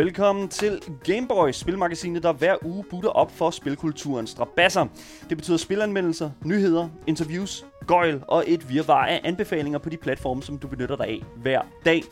Velkommen til Gameboys, spilmagasinet, der hver uge butter op for spilkulturens strabasser. Det betyder spilanmeldelser, nyheder, interviews, gøjl og et virvar af anbefalinger på de platforme, som du benytter dig af hver dag.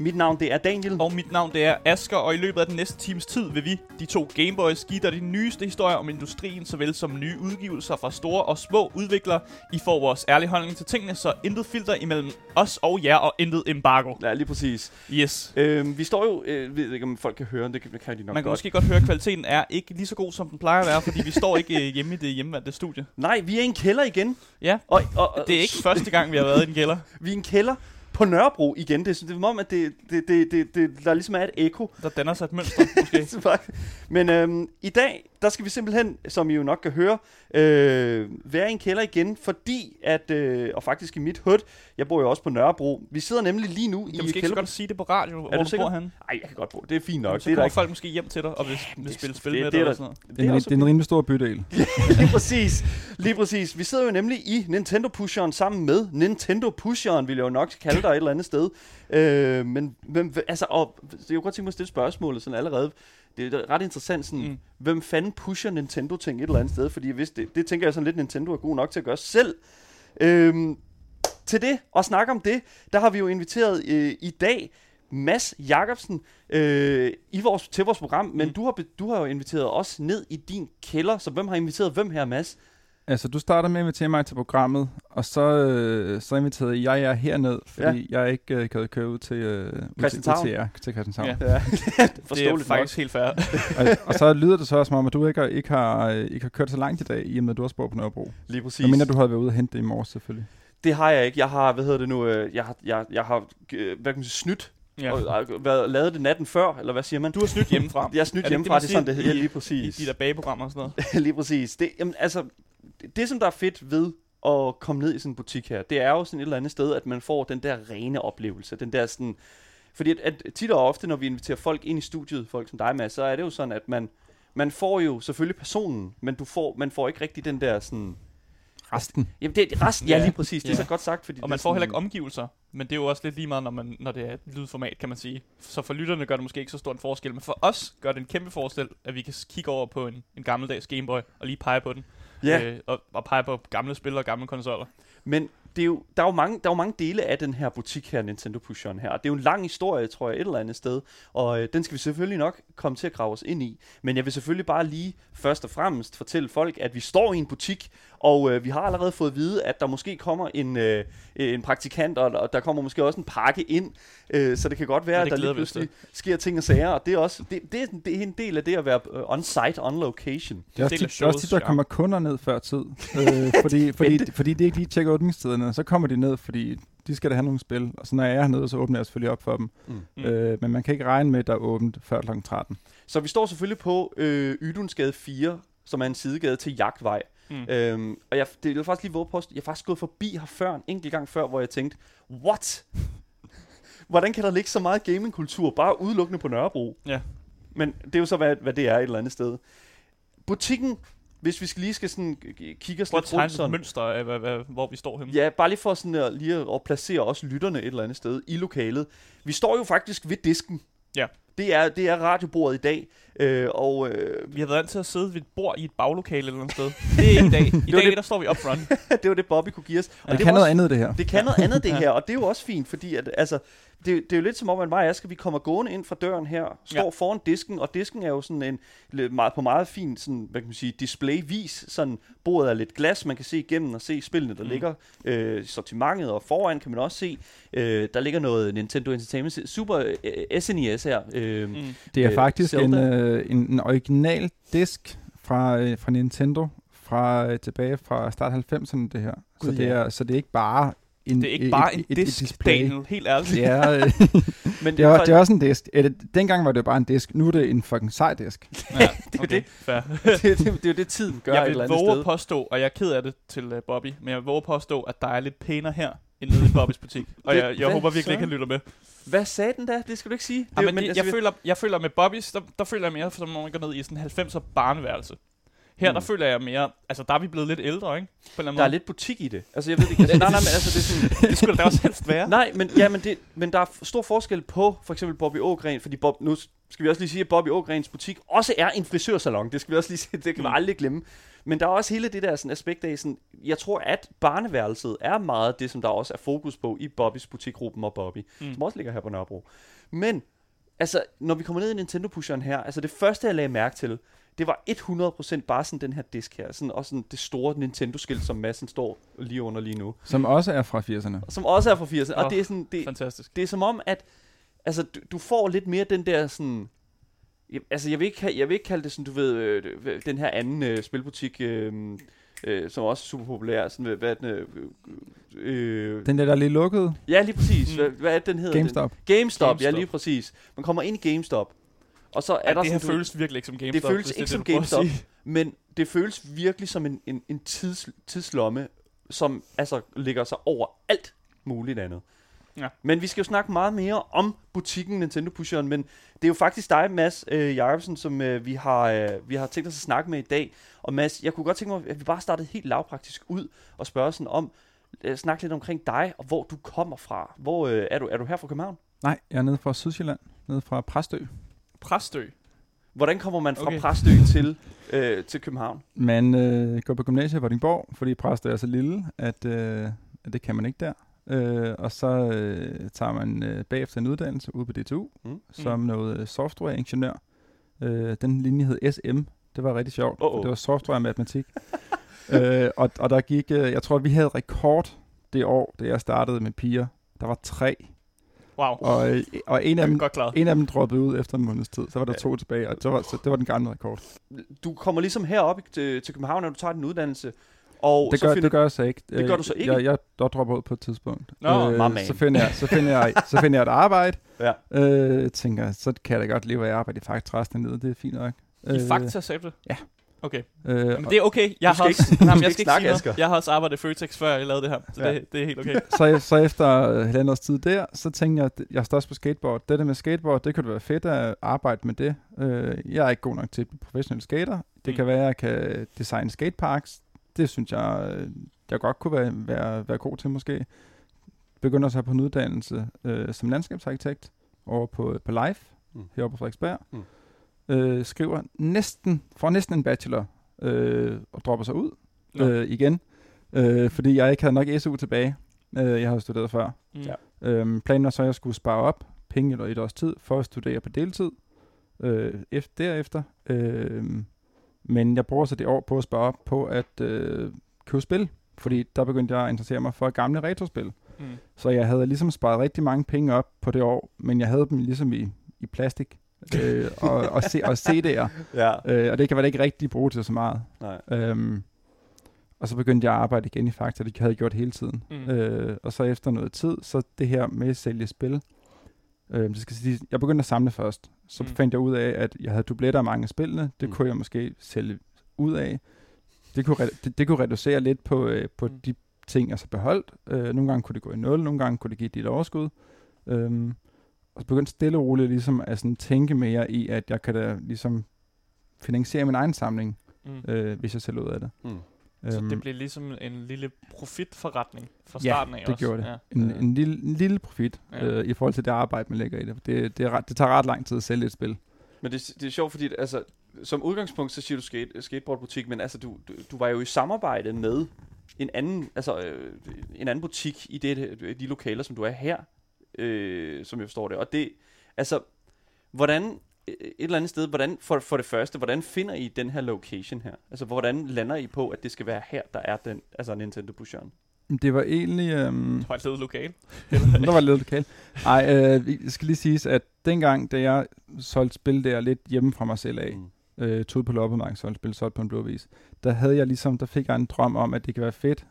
Mit navn det er Daniel. Og mit navn det er Asker, og i løbet af den næste times tid vil vi, de to Gameboys, give dig de nyeste historier om industrien, såvel som nye udgivelser fra store og små udviklere. I får vores ærlige holdning til tingene, så intet filter imellem os og jer, og intet embargo. Ja, lige præcis. Yes. Øhm, vi står jo, øh, ved ikke om folk kan høre, det kan, det kan de nok Man kan godt. måske godt høre, at kvaliteten er ikke lige så god, som den plejer at være, fordi vi står ikke øh, hjemme i det hjemmevandte studie. Nej, vi er i en kælder igen. Ja, Og, og, og det er ikke første gang, vi har været i en kælder. Vi er i en kælder på Nørrebro igen. Det er, det er som om, at det, det, det, det, det, der ligesom er et ekko. Der danner sig et mønster, måske. Men øhm, i dag, der skal vi simpelthen, som I jo nok kan høre, øh, være i en kælder igen, fordi at, øh, og faktisk i mit hood, jeg bor jo også på Nørrebro, vi sidder nemlig lige nu Det i er måske ikke så kælder... godt sige det på radio, hvor du du, bor henne. Ej, jeg kan godt bo. Det er fint nok. Så det er kommer ikke. folk måske hjem til dig og vil, vil det- spille det- spil det- med det er dig der- og sådan noget. Det Det er, er en, også det er en rimelig stor bydel. lige præcis. Lige præcis. Vi sidder jo nemlig i Nintendo Pusheren sammen med Nintendo Pusheren, vil jeg jo nok kalde dig et eller andet sted. Øh, men hvem, altså, og, jeg kunne godt tænke mig at stille spørgsmålet sådan allerede. Det er ret interessant sådan, mm. Hvem fanden pusher Nintendo ting et eller andet sted? Fordi hvis det, det tænker jeg sådan lidt, Nintendo er god nok til at gøre selv. Øhm, til det, og snakke om det, der har vi jo inviteret øh, i dag Mads Jakobsen øh, i vores, til vores program, men Mm. du har, du har jo inviteret os ned i din kælder, så hvem har inviteret hvem her, Mads? Altså, du starter med at invitere mig til programmet, og så, øh, så inviterede jeg jer herned, fordi ja. jeg ikke øh, kan køre ud til, øh, ud til, til jer, til Christianshavn. Ja. Ja. Det er faktisk helt fair. og, og så lyder det så også som om, at du ikke har, ikke har, øh, ikke har kørt så langt i dag, i og med, at du også bor på Nørrebro. Lige præcis. Jeg mener, du havde været ude og hente det i morges, selvfølgelig. Det har jeg ikke. Jeg har, hvad hedder det nu, øh, jeg har, jeg, jeg har øh, hvad kan man sige, snydt, Ja. og, været, lavet det natten før, eller hvad siger man? Du har snydt hjemmefra. Jeg er snydt det hjemmefra, det, det, er sådan, det hedder, i- lige I præcis. de der bageprogrammer og sådan noget. lige præcis. Det, jamen, altså, det, som der er fedt ved at komme ned i sådan en butik her, det er jo sådan et eller andet sted, at man får den der rene oplevelse. Den der sådan... Fordi at, at tit og ofte, når vi inviterer folk ind i studiet, folk som dig, Mads, så er det jo sådan, at man, man får jo selvfølgelig personen, men du får, man får ikke rigtig den der sådan... Resten. Jamen, det er resten, ja, lige præcis. Det er Ja. så godt sagt, fordi Og man får heller sådan- ikke omgivelser, men det er jo også lidt lige meget, når, man, når det er et lydformat, kan man sige. Så for lytterne gør det måske ikke så stor en forskel, men for os gør det en kæmpe forskel, at vi kan kigge over på en, en gammeldags Gameboy og lige pege på den. Ja, Øh, og, og pege på gamle spil og gamle konsoller. Men det er jo, der, er jo mange, der er jo mange dele af den her butik her, Nintendo Pusheren her. Det er jo en lang historie, tror jeg, et eller andet sted. Og øh, den skal vi selvfølgelig nok komme til at grave os ind i. Men jeg vil selvfølgelig bare lige først og fremmest fortælle folk, at vi står i en butik, og øh, vi har allerede fået at vide, at der måske kommer en, øh, en praktikant, og, og der kommer måske også en pakke ind. Øh, så det kan godt være, at der lige pludselig sker ting og sager. Og det er også det, det, er, det er en del af det at være øh, on-site, on location. Det er også tit, det er også tit, der kommer kunder ned før tid, øh, fordi, fordi, fordi de ikke lige tjekker åbningstiderne. Så kommer de ned, fordi de skal da have nogle spil. Og så når jeg er hernede, så åbner jeg selvfølgelig op for dem. Mm. Mm. Øh, men man kan ikke regne med, at der er åbent før kl. 13. Så vi står selvfølgelig på øh, Ydunsgade 4, som er en sidegade til Jagtvej. Mm. Øhm, og jeg, det er faktisk lige våge post. Jeg er faktisk gået forbi her før, en enkelt gang før, hvor jeg tænkte, what? Hvordan kan der ligge så meget gamingkultur bare udelukkende på Nørrebro? Ja. Men det er jo så, hvad, hvad det er et eller andet sted. Butikken, hvis vi skal lige skal sådan kigge os lidt rundt sådan. mønster af, hvad, hvad, hvor vi står henne. Ja, bare lige for sådan at, lige at placere også lytterne et eller andet sted i lokalet. Vi står jo faktisk ved disken. Ja. Det er, det er radiobordet i dag. Øh, og øh, Vi har været vant til at sidde ved et bord i et baglokale eller noget sted. Det er ikke i dag. I dag, det- der står vi up front. det var det, Bobby kunne give os. Og Det det kan noget også- andet, det her. Det kan noget andet, det her, og det er jo også fint, fordi at, altså, det, det er jo lidt som om, at mig og Asger, vi kommer gående ind fra døren her, står Ja. ja. foran disken, og disken er jo sådan en meget, på meget fin sådan, hvad kan man sige, display-vis. Sådan, bordet er lidt glas, man kan se igennem og se spillene, der Mm. ligger øh, sortimentet, og foran kan man også se, øh, der ligger noget Nintendo Entertainment Super øh, SNES her. Øh, mm. Det er Øh, faktisk en, øh, en, en original disk fra, øh, fra Nintendo, fra øh, tilbage fra start 90'erne det her. Gud, så, det ja. er, så det er ikke bare en, Det er ikke bare et, en et, disk, et display. Daniel. Helt ærligt. Det er, øh, Men det, er, for- det er også en disk. Eller, dengang var det bare en disk. Nu er det en fucking sej disk. Ja, Det er okay, det. Det, det, det, er jo det, tiden gør jeg et vil eller andet sted. at påstå, og jeg er ked af det til uh, Bobby, men jeg vil våge påstå, at der er lidt pænere her, end nede i Bobbys butik. Og Det- jeg, jeg håber virkelig ikke, han lytter med. Hvad sagde den der? Det skal du ikke sige. Ja, Det, men, men altså, jeg, føler, jeg føler med Bobbys, der, der føler jeg mere, som om man går ned i sådan en 90'er barneværelse. Her, Mm. der føler jeg mere... Altså, der er vi blevet lidt ældre, ikke? På en anden Der er måde. lidt butik i det. Altså, jeg ved ikke. Altså, nej, nej, men altså, det er sådan... det skulle da også helst være. Nej, men, ja, men, det, men der er stor forskel på for eksempel Bobby Ågren, fordi Bob, nu skal vi også lige sige, at Bobby Ågrens butik også er en frisørsalon. Det skal vi også lige sige, det kan vi Mm. aldrig glemme. Men der er også hele det der sådan, aspekt af, sådan, jeg tror, at barneværelset er meget det, som der også er fokus på i Bobbys butikgruppen og Bobby, mm. som også ligger her på Nørrebro. Men, altså, når vi kommer ned i Nintendo-pusheren her, altså det første, jeg lagde mærke til, det var 100% bare sådan den her disk her, sådan, og sådan det store Nintendo-skilt, som massen står lige under lige nu, Som også er fra 80'erne. som også er fra 80'erne, Åh, og det er sådan, det, Fantastisk. det er som om, at altså, du, du får lidt mere den der sådan... Jeg, altså, jeg vil, ikke, jeg vil ikke kalde det sådan, du ved, øh, den her anden øh, spilbutik, øh, øh, som også er super populær. Sådan, hvad, hvad den? Øh, øh, Den der, der er lige lukket. ja, lige præcis. Mm. Hvad, hvad er den hedder? GameStop. Den? GameStop, GameStop. ja, lige præcis. Man kommer ind i GameStop, og så er Ja, der det her sådan, du- føles virkelig ikke som GameStop. føles hvis ikke det som det, GameStop. men det føles virkelig som en, en, en tids, tidslomme, som altså ligger sig over alt muligt andet. Ja. Men vi skal jo snakke meget mere om butikken Nintendo Pusheren, men det er jo faktisk dig, Mads øh, Jacobsen, som øh, vi, har, øh, vi har tænkt os at snakke med i dag. Og Mads, jeg kunne godt tænke mig, at vi bare startede helt lavpraktisk ud og spørge sådan om, øh, snakke lidt omkring dig og hvor du kommer fra. Hvor øh, er du? Er du her fra København? Nej, jeg er nede fra Sydsjælland. Nede fra Præstø. Præstø. Hvordan kommer man fra Okay. Præstø til, øh, til København? Man øh, går på gymnasiet i Vordingborg, fordi Præstø er så lille, at, øh, at det kan man ikke der. Øh, og så øh, tager man øh, bagefter en uddannelse ude på DTU, Mm. som noget øh, softwareingeniør. Øh, den linje hed SM. Det var rigtig sjovt. Oh, oh. for Det var software og matematik. øh, og, og der gik, øh, jeg tror, vi havde rekord det år, da jeg startede med piger. Der var tre. Wow. Og, øh, og en, af dem, Godt klaret. en af dem droppede ud efter en måneds tid. Så var der Ja. to tilbage, og så var, så det var den gamle rekord. Du kommer ligesom herop til, til København, når du tager din uddannelse. Og Det så gør, finder, det gør jeg så ikke. Det gør du så ikke? Jeg, jeg, jeg dropper ud på et tidspunkt. Øh, Nå, my man. så, finder jeg, så, finder jeg, så finder jeg et arbejde. Ja. Øh, tænker, så kan jeg da godt leve af at arbejde i Fakta resten af livet. Det er fint nok. I Fakta, sagde du ja. Okay. Øh, Men det er okay. Jeg har ikke- også, nej, jeg ikke skal ikke snakke, sige noget. Asger. Jeg har også arbejdet i Føtex, før jeg lavede det her. Så Ja. det, det er helt okay. så, så efter øh, halvandet års tid der, så tænkte jeg, at jeg står også på skateboard. Det der med skateboard, det kunne det være fedt at arbejde med det. Øh, jeg er ikke god nok til at blive professionel skater. Det Mm. kan være, at jeg kan designe skateparks. Det synes jeg, øh, jeg godt kunne være, være, være god til måske. Begynder så på en uddannelse øh, som landskabsarkitekt over på, på Life, mm. heroppe på Frederiksberg. Mm. Øh, skriver næsten, får næsten en bachelor øh, og dropper sig ud Nå. øh, igen. Øh, fordi jeg ikke havde nok SU tilbage. Øh, jeg har studeret før. Mm. Ja. Øhm, planen var så, at jeg skulle spare op penge eller et års tid for at studere på deltid øh, efter, derefter. Øh, men jeg bruger så det år på at spare op på at øh, købe spil, fordi der begyndte jeg at interessere mig for gamle retrospil. Mm. Så jeg havde ligesom sparet rigtig mange penge op på det år, men jeg havde dem ligesom i, i plastik øh, og, og, C, og CD'er, Ja, øh, og det kan man ikke rigtig bruge til så meget. nej. Øhm, og så begyndte jeg at arbejde igen i Fakta, det havde jeg gjort hele tiden. Mm. Øh, og så efter noget tid, så det her med at sælge spil, øh, det skal sige, jeg begyndte at samle først. Så Mm. fandt jeg ud af, at jeg havde dubletter af mange af spillene. Det Mm. kunne jeg måske sælge ud af. Det kunne, re- det, det kunne reducere lidt på, øh, på Mm. mm. de ting, jeg så beholdt. Øh, nogle gange kunne det gå i nul, nogle gange kunne det give et lille overskud. Øhm, og så begyndte stille og roligt ligesom at sådan tænke mere i, at jeg kan da ligesom finansiere min egen samling, Mm. øh, hvis jeg sælger ud af det. Mm. Så Øhm, det blev ligesom en lille profitforretning fra Ja, starten af det også. gjorde det. Ja. en, en, lille, en lille profit ja. øh, i forhold til det arbejde, man lægger i det. Det, det, er ret, det tager ret lang tid at sælge et spil. Men det, det er sjovt, fordi altså, som udgangspunkt, så siger du skate, skateboardbutik, men altså, du, du, du var jo i samarbejde med en anden, altså, øh, en anden butik i det, de lokaler, som du er her, øh, som jeg forstår det. Og det, altså, hvordan, øh, et eller andet sted, hvordan, for, for det første, hvordan finder I den her location her? Altså, hvordan lander I på, at det skal være her, der er den, altså Nintendo Pusheren? Det var egentlig... Øhm, Det var et ledet lokal. der var lidt lokal. Ej, øh, det skal lige siges, at dengang, da jeg solgte spil der lidt hjemme fra mig selv af, Mm. øh, tog på loppemarkedet, solgte spil, solgte på en blå vis, der havde jeg ligesom, der fik jeg en drøm om, at det kan være fedt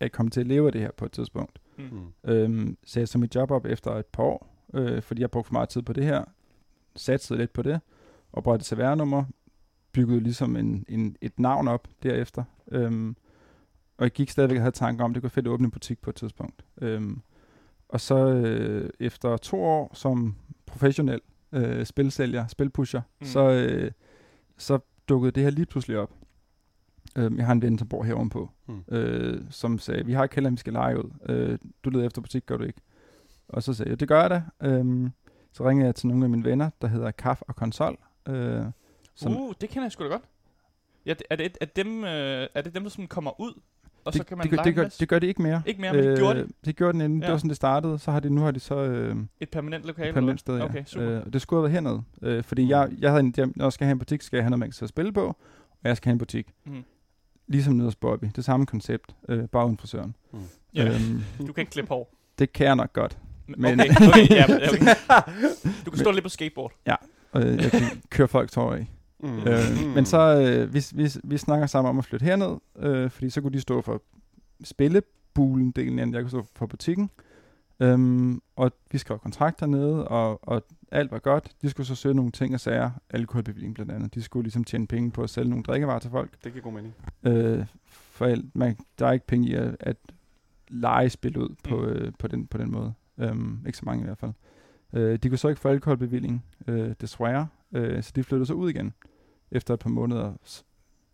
at komme til at leve af det her på et tidspunkt. Mm. Øhm, så jeg så mit job op efter et par år, øh, fordi jeg brugte for meget tid på det her, satsede lidt på det, og et CVR-nummer, byggede ligesom en, en, et navn op derefter. Øhm, og jeg gik stadigvæk og havde tanker om, at det kunne fedt at åbne en butik på et tidspunkt. Øhm, og så øh, efter to år som professionel øh, spilsælger, spilpusher, mm. så, øh, så dukkede det her lige pludselig op. Øh, jeg har en ven, som bor her ovenpå, Hmm. øh, som sagde, vi har ikke kælder, vi skal lege ud. Øh, du leder efter butik, gør du ikke? Og så sagde jeg, det gør jeg da. Øhm, så ringede jeg til nogle af mine venner, der hedder Kaf og Konsol. Øh, som, Uh, det kender jeg sgu da godt. Ja, det- er det, er dem, øh, er det dem, der sådan kommer ud, og det, så kan man det, gør, det, gør, det gør de ikke mere. Ikke mere, men øh, gjorde det det gjorde den inden. Ja. Det var sådan, det startede. Så har de, nu har de så øh, et permanent lokale? et permanent sted, ja. Okay, super. Øh, det skulle have været hernede. Øh, fordi jeg, jeg havde en, jeg, når jeg skal have en butik, skal jeg have noget, man kan spille på. Og jeg skal have en butik. Mhm. Ligesom nede hos Bobby. Det samme koncept. Øh, bare uden frisøren. Ja. Øhm, Du kan ikke klippe hår. det kan jeg nok godt. Men, okay, okay, ja, ja, okay. Du kan stå lidt på skateboard. Og øh, jeg kan køre folks hår af. Mm. Øh, men så, øh, vi, vi, vi snakker sammen om at flytte herned, øh, fordi så kunne de stå for spillebulen delen, end jeg kunne stå for butikken. Øhm, og vi skrev kontrakt hernede, og, og alt var godt. De skulle så søge nogle ting og sager, alkoholbevilling blandt andet. De skulle ligesom tjene penge på at sælge nogle drikkevarer til folk. Det giver god mening. Øh, for alt, man, der er ikke penge i at, at lege spil ud på, Mm. øh, på, den, på den måde. Øhm, ikke så mange i hvert fald. Øh, de kunne så ikke få alkoholbevilling, øh, desværre. Øh, så de flyttede så ud igen, efter et par måneder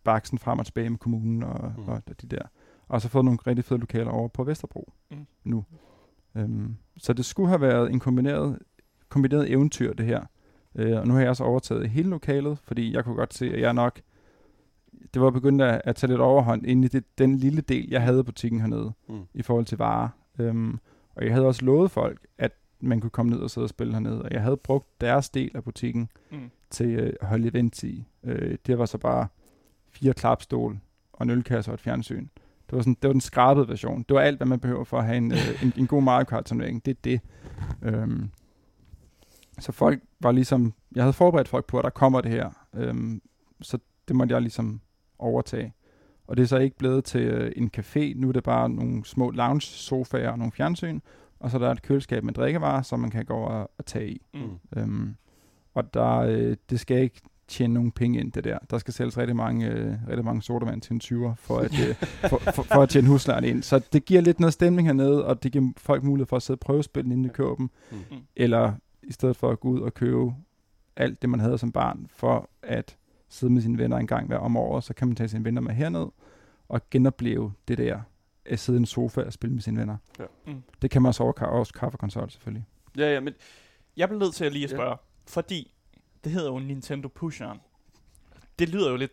baksen frem og tilbage med kommunen og, Mm. mm. og de der. Og så fået nogle rigtig fede lokaler over på Vesterbro mm. nu. Øhm, så det skulle have været en kombineret, kombineret eventyr, det her. Øh, og nu har jeg så overtaget hele lokalet, fordi jeg kunne godt se, at jeg nok... Det var begyndt at, at tage lidt overhånd ind i det, den lille del, jeg havde butikken hernede, Mm. i forhold til varer. Øhm, og jeg havde også lovet folk, at man kunne komme ned og sidde og spille hernede. Og jeg havde brugt deres del af butikken Mm. til øh, at holde event i. Øh, det var så bare fire klapstol og en ølkasse og et fjernsyn. Det var, sådan, det var den skrabede version. Det var alt, hvad man behøver for at have en, øh, en, en god Mario Kart turnering. Det er det. Øhm, så folk var ligesom... Jeg havde forberedt folk på, at der kommer det her. Øhm, så det måtte jeg ligesom overtage. Og det er så ikke blevet til øh, en café. Nu er det bare nogle små lounge-sofaer og nogle fjernsyn. Og så er der et køleskab med drikkevarer, som man kan gå over og, og tage i. Mm. Øhm, og der, øh, det skal ikke tjene nogen penge ind, det der. Der skal sælges rigtig mange, øh, rigtig mange sodavand til en 20'er, for at, øh, for, for, for at tjene huslejen ind. Så det giver lidt noget stemning hernede, og det giver folk mulighed for at sidde og prøve spillet, inden de køber dem. Mm. Eller i stedet for at gå ud og købe alt det, man havde som barn, for at sidde med sine venner en gang hver om året, så kan man tage sine venner med herned og genopleve det der at sidde i en sofa og spille med sine venner. Ja. Mm. Det kan man også over også kaffekonsol selvfølgelig. Ja, ja, men Jeg bliver nødt til at lige at Ja. spørge, fordi det hedder jo Nintendo Pusheren. Det lyder jo lidt,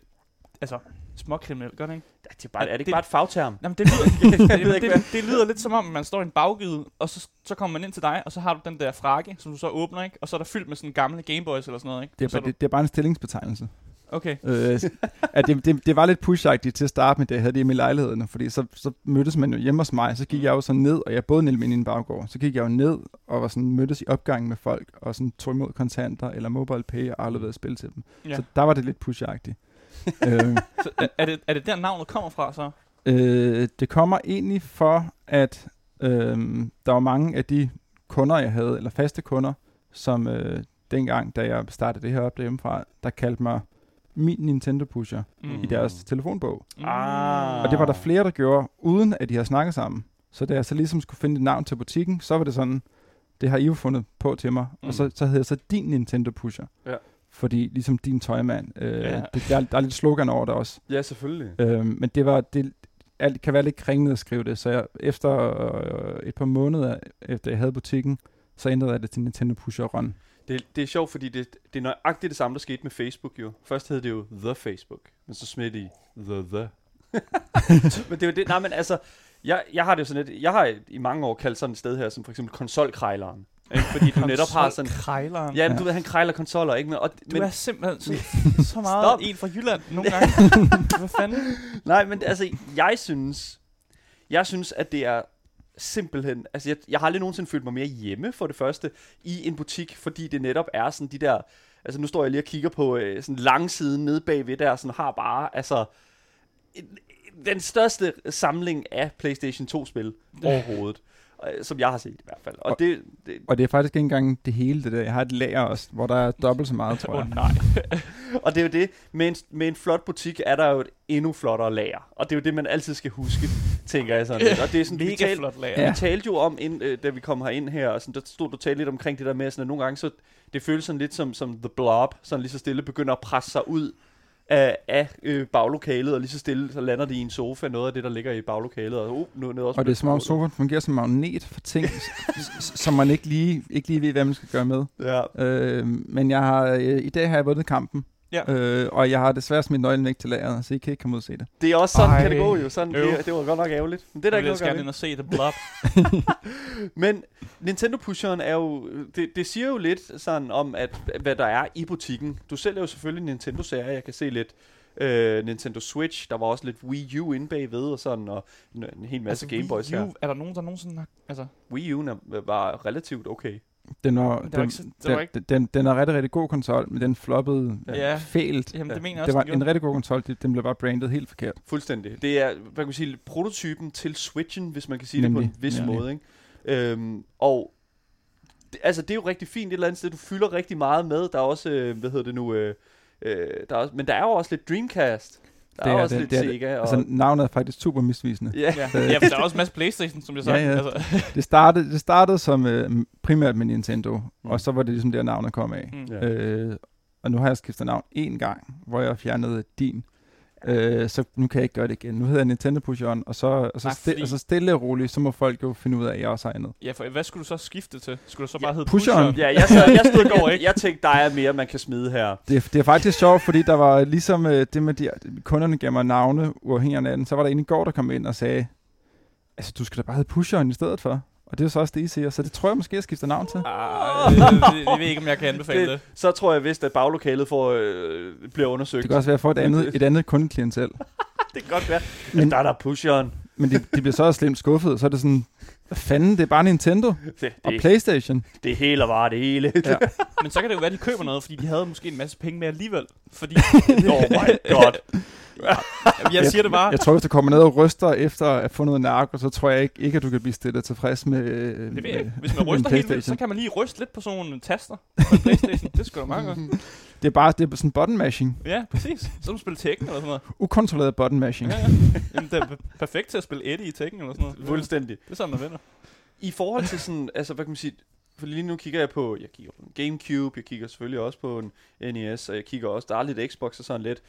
altså, småkriminelt, gør det ikke? det er, bare, er det ikke Det- bare et fagterm? Jamen, det lyder, det, det, det, lyder lidt som om, man står i en baggyde, og så, så kommer man ind til dig, og så har du den der frakke, som du så åbner, ikke? Og så er der fyldt med sådan gamle Gameboys eller sådan noget, ikke? Det er, bare, det, det er bare en stillingsbetegnelse. Okay. øh, at det, det, det var lidt push til at starte med, da jeg havde det hjemme i lejligheden, fordi så, så mødtes man jo hjemme hos mig, så gik jeg jo så ned, og jeg boede nemlig inde i en baggård, så gik jeg jo ned og var sådan, mødtes i opgangen med folk, og sådan tog imod kontanter eller mobile pay og afleverede spil til dem. Ja. Så der var det lidt push øh, Så, er, er, det, er det der navnet kommer fra, så? øh, det kommer egentlig for, at øh, der var mange af de kunder, jeg havde, eller faste kunder, som øh, dengang, da jeg startede det her op derhjemmefra, der kaldte mig min Nintendo Pusher Mm. i deres telefonbog. Ah. Og det var der flere, der gjorde, uden at de havde snakket sammen. Så da jeg så ligesom skulle finde et navn til butikken, så var det sådan, det har I jo fundet på til mig. Mm. Og så, så hedder jeg så din Nintendo Pusher. Ja. Fordi ligesom din tøjmand. Øh, Ja. det, der, er, der er lidt slogan over det også. Ja, selvfølgelig. Øh, men det var, det alt kan være lidt kringende at skrive det. Så jeg, efter øh, et par måneder, efter jeg havde butikken, så ændrede jeg det til Nintendo Pusher Run. Det, det er sjovt, fordi det, det er nøjagtigt det samme, der skete med Facebook jo. Først hed det jo The Facebook, men så smidt i The The. men det er jo det, nej, men altså, jeg, jeg har det jo sådan lidt, jeg har i mange år kaldt sådan et sted her, som for eksempel konsolkrejleren. Ikke? Fordi du netop har sådan, Krejleren. ja, men Ja. du ved, han krejler konsoller, ikke? Men, og, Du men, er simpelthen så, så meget Stop. en fra Jylland nogle gange. Hvad fanden? Nej, men altså, jeg synes, jeg synes, at det er simpelthen, altså jeg, jeg har aldrig nogensinde følt mig mere hjemme for det første i en butik, fordi det netop er sådan de der, altså nu står jeg lige og kigger på øh, sådan langsiden nede bagved der, sådan har bare, altså en, den største samling af PlayStation 2-spil overhovedet, som jeg har set i hvert fald. Og Og- det, det Og det er faktisk ikke engang det hele, det der. Jeg har et lager også, hvor der er dobbelt så meget, tror jeg. oh, nej. Og det er jo det, med en, med en flot butik er der jo et endnu flottere lager. Og det er jo det, man altid skal huske, tænker jeg sådan lidt. Og det er sådan, vi Mega talte- flot lager. Vi talte jo om, ind, øh, da vi kom herind her, og sådan, der stod du talte lidt omkring det der med, sådan, at nogle gange så, det føles sådan lidt som, som The Blob, sådan lige så stille begynder at presse sig ud af, af øh, baglokalet, og lige så stille, så lander de i en sofa, noget af det, der ligger i baglokalet, og uh, noget, noget også Og det er som om sofaen fungerer som magnet for ting, som man ikke lige, ikke lige ved, hvad man skal gøre med. Ja, Øh, men jeg har, øh, i dag har jeg vundet kampen. Ja. Øh, og jeg har desværre smidt nøglen væk til lageret, så I kan ikke komme ud og se det. det er også sådan, Ej, kan det gå jo. Sådan, øv. det, det, var godt nok ærgerligt. Men det er der Jeg ikke vil noget at gerne ind og se The Blob. Men Nintendo Pusheren er jo, det, det siger jo lidt sådan om, at hvad der er i butikken. Du sælger jo selvfølgelig Nintendo-serier. Jeg kan se lidt øh, Nintendo Switch. Der var også lidt Wii U inde bagved og sådan, og en, en hel masse altså, Game Boys Wii her. U, er der nogen, der nogensinde har... Altså, Wii U'en er- var relativt okay. Den var, Det var den, ikke så- det var den, ikke- den, den er rigtig, rigtig god konsol, men den floppede Ja. ja. fælt. jamen, Ja. det mener jeg Det også, var den en rigtig god konsol, det- den blev bare brandet helt forkert. Fuldstændig. Det er, hvad kan man sige, prototypen til Switchen, hvis man kan sige det Nemlig. på en vis Ja. måde. Ikke? Øhm, og det, altså, det er jo rigtig fint et eller andet sted. Du fylder rigtig meget med. Der er også, øh, hvad hedder det nu, øh, øh, der er også, men der er jo også lidt Dreamcast. Der Det er, er også det, lidt det er det. Sega. Og, Altså, navnet er faktisk super misvisende. ja, Ja, ja, for der er også en masse Playstation, som jeg sagde. Ja, ja. Altså, Det startede, det startede som øh, primært med Nintendo, Mm. og så var det ligesom der navnet kom af. mm. Øh, og nu har jeg skiftet navn én gang, hvor jeg fjernede din. Øh, så nu kan jeg ikke gøre det igen. Nu hedder jeg Nintendo Push On, og så, og så, Nej, sti- fordi- og så stille og roligt, så må folk jo finde ud af, at jeg også har andet. Ja, for hvad skulle du så skifte til? Skulle du så bare hedde Pusheren. ja, jeg, sad, jeg, stod, går jeg, ikke. jeg tænkte, der er mere, man kan smide her. Det, er- det er faktisk sjovt, fordi der var ligesom øh, det med, de, kunderne gav mig navne uafhængig af hinanden, så var der en i går, der kom ind og sagde, altså du skal da bare hedde Pusheren i stedet for. Og det er jo så også det, I siger, så det tror jeg måske, jeg skifter navn til. Ah, øh, jeg ved ikke, om jeg kan anbefale det. Det, så tror jeg vist, at baglokalet får, øh, bliver undersøgt. Det kan også være, at jeg får et andet, et andet kundeklientel. det kan godt være. Men Men- der er der pusheren. Men de, de bliver så også slemt skuffet, så er det sådan, hvad fanden, det er bare Nintendo Det, og det, Playstation. det hele var det hele. Ja. Men så kan det jo være, at de køber noget, fordi de havde måske en masse penge med alligevel. Fordi, oh my god. Jamen, jeg siger det bare. Jeg tror, hvis du kommer ned og ryster efter at have fundet narko, så tror jeg ikke, ikke at du kan blive stillet tilfreds med, øh, Det ved jeg. Hvis man ryster helt vildt, så kan man lige ryste lidt på sådan nogle taster på Playstation. Det skulle da meget godt. Det er bare det er sådan button mashing. Ja, præcis. Så du spille Tekken eller sådan noget. Ukontrolleret button mashing. Ja, ja. Jamen, det er perfekt til at spille Eddie i Tekken eller sådan noget. Fuldstændig. Det er sådan, man vinder. I forhold til sådan, altså hvad kan man sige, for lige nu kigger jeg på, jeg kigger på en Gamecube, jeg kigger selvfølgelig også på en NES, og jeg kigger også, der er lidt Xbox og sådan lidt.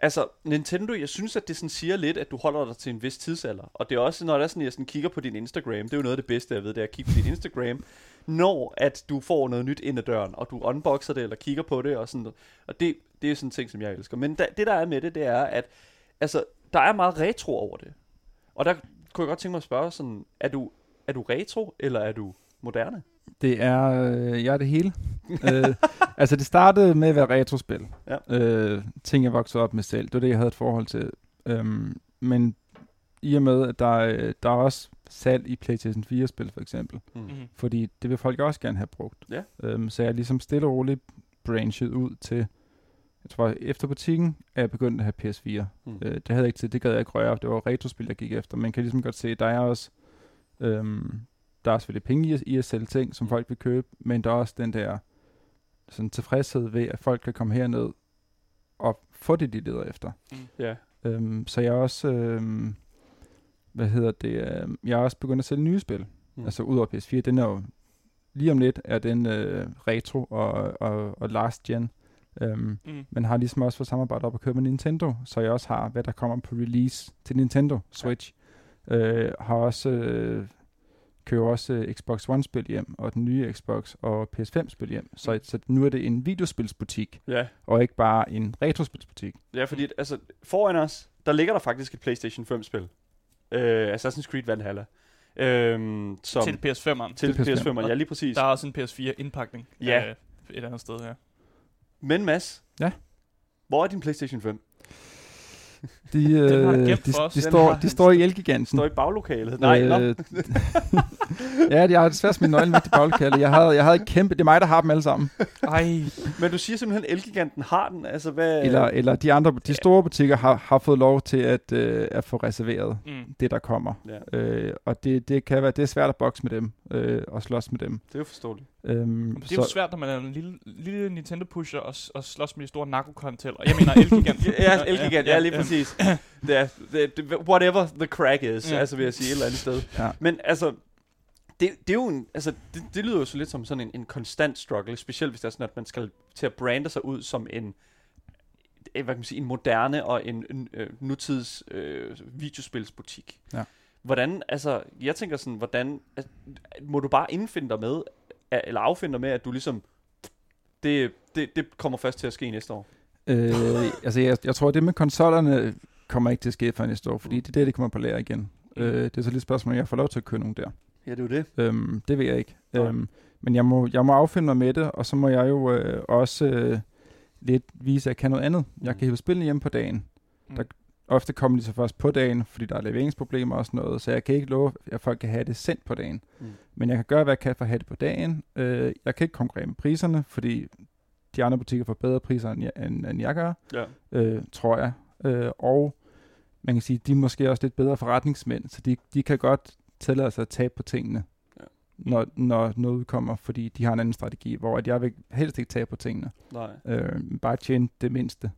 Altså, Nintendo, jeg synes, at det sådan siger lidt, at du holder dig til en vis tidsalder. Og det er også, når det er sådan, jeg sådan kigger på din Instagram, det er jo noget af det bedste, jeg ved, det er at kigge på din Instagram, når at du får noget nyt ind ad døren, og du unboxer det, eller kigger på det, og sådan noget. Og det, det er sådan en ting, som jeg elsker. Men da, det, der er med det, det er, at altså, der er meget retro over det. Og der kunne jeg godt tænke mig at spørge sådan, er du, er du retro, eller er du moderne? Det er, øh, jeg er det hele. øh, altså, det startede med at være retrospil. Ja. Øh, ting, jeg voksede op med selv. Det var det, jeg havde et forhold til. Øhm, men i og med, at der, er- der er også salg i PlayStation 4-spil, for eksempel. Mm. Mm-hmm. Fordi det vil folk også gerne have brugt. Ja. Øhm, så jeg er ligesom stille og roligt branchet ud til, jeg tror, efter butikken er jeg begyndt at have PS4. Mm. Øh, det havde jeg ikke til, det gad jeg ikke røre. Det var retrospil, jeg gik efter. Man kan ligesom godt se, der er også, øhm, der er selvfølgelig penge i, at- i at sælge ting, som Mm. folk vil købe, men der er også den der sådan tilfredshed ved, at folk kan komme herned og få det, de leder efter. Ja. Øhm, så jeg er også, øhm, hvad hedder det, øhm, jeg er også begyndt at sælge nye spil. Mm. Mm. Altså ud over PS4, den er jo, lige om lidt er den øh, retro og, og, og last gen. Øhm, Mm. men har ligesom også fået samarbejde op og købe med Nintendo, så jeg også har, hvad der kommer på release til Nintendo Switch. Ja. Øh, har også, øh, køber også øh, Xbox One-spil hjem, og den nye Xbox og PS5-spil hjem. Så, så nu er det en videospilsbutik, Ja. og ikke bare en retrospilsbutik. Ja, fordi altså, foran os, der ligger der faktisk et PlayStation 5-spil. Øh, Assassin's Creed Valhalla. Øhm, som, Til PS5'eren. til til PS5'eren, Og ja lige præcis. Der er også en PS4-indpakning. Ja. Øh, et andet sted, ja. Men Mads, Ja? hvor er din PlayStation 5? De, øh, de, de, står, de står i Elgiganten. Står i baglokalet? Nej, øh, ja, jeg har desværre smidt nøglen væk til baglokalet. Jeg havde, jeg havde et kæmpe... Det er mig, der har dem alle sammen. Ej, men du siger simpelthen, at Elgiganten har den. Altså, hvad... Eller, eller de andre, de store butikker har, har fået lov til at, øh, at få reserveret mm. det, der kommer. Ja, Øh, og det, det kan være, det er svært at bokse med dem, øh, og slås med dem. det er jo forståeligt. Øhm, Det er jo svært, når man er en lille, lille Nintendo-pusher og, og slås med de store narkokarteller. Jeg mener Elgigant. Ja, Elgigant, ja, lige præcis. Det er, det, det, whatever the crack is, Ja. ja. altså vil jeg sige et eller andet sted. Ja. Men altså, det, det er jo en, altså, det, det lyder jo så lidt som sådan en, en konstant struggle, specielt hvis det er sådan, at man skal til at brande sig ud som en øh, hvad kan man sige, en moderne og en, en øh, nutids øh, videospilsbutik. Ja. Hvordan, altså, jeg tænker sådan, hvordan, at, må du bare indfinde dig med, eller affinde dig med, at du ligesom, det, det, det kommer først til at ske næste år? Øh, altså, jeg, jeg tror, det med konsollerne kommer ikke til at ske før næste år, fordi det er det, det kommer på lære igen. Øh, det er så lidt et spørgsmål, om jeg får lov til at købe nogle der. Ja, det er jo det. Øhm, det ved jeg ikke. Nej. Øhm, men jeg må, jeg må affinde mig med det, og så må jeg jo øh, også øh, lidt vise, at jeg kan noget andet. Jeg kan hive spillene hjem på dagen. Mm. Der, ofte kommer de så først på dagen, fordi der er leveringsproblemer og sådan noget, så jeg kan ikke love, at folk kan have det sendt på dagen. Mm. Men jeg kan gøre, hvad jeg kan for at have det på dagen. Øh, jeg kan ikke konkurrere med priserne, fordi de andre butikker får bedre priser, end jeg, end, end jeg gør, Ja. øh, tror jeg. Øh, og man kan sige, de er måske også lidt bedre forretningsmænd, så de, de kan godt tillade sig at tabe på tingene, Ja. når, når noget udkommer, fordi de har en anden strategi, hvor at jeg vil helst ikke tabe på tingene. Nej. Øh, bare tjene det mindste.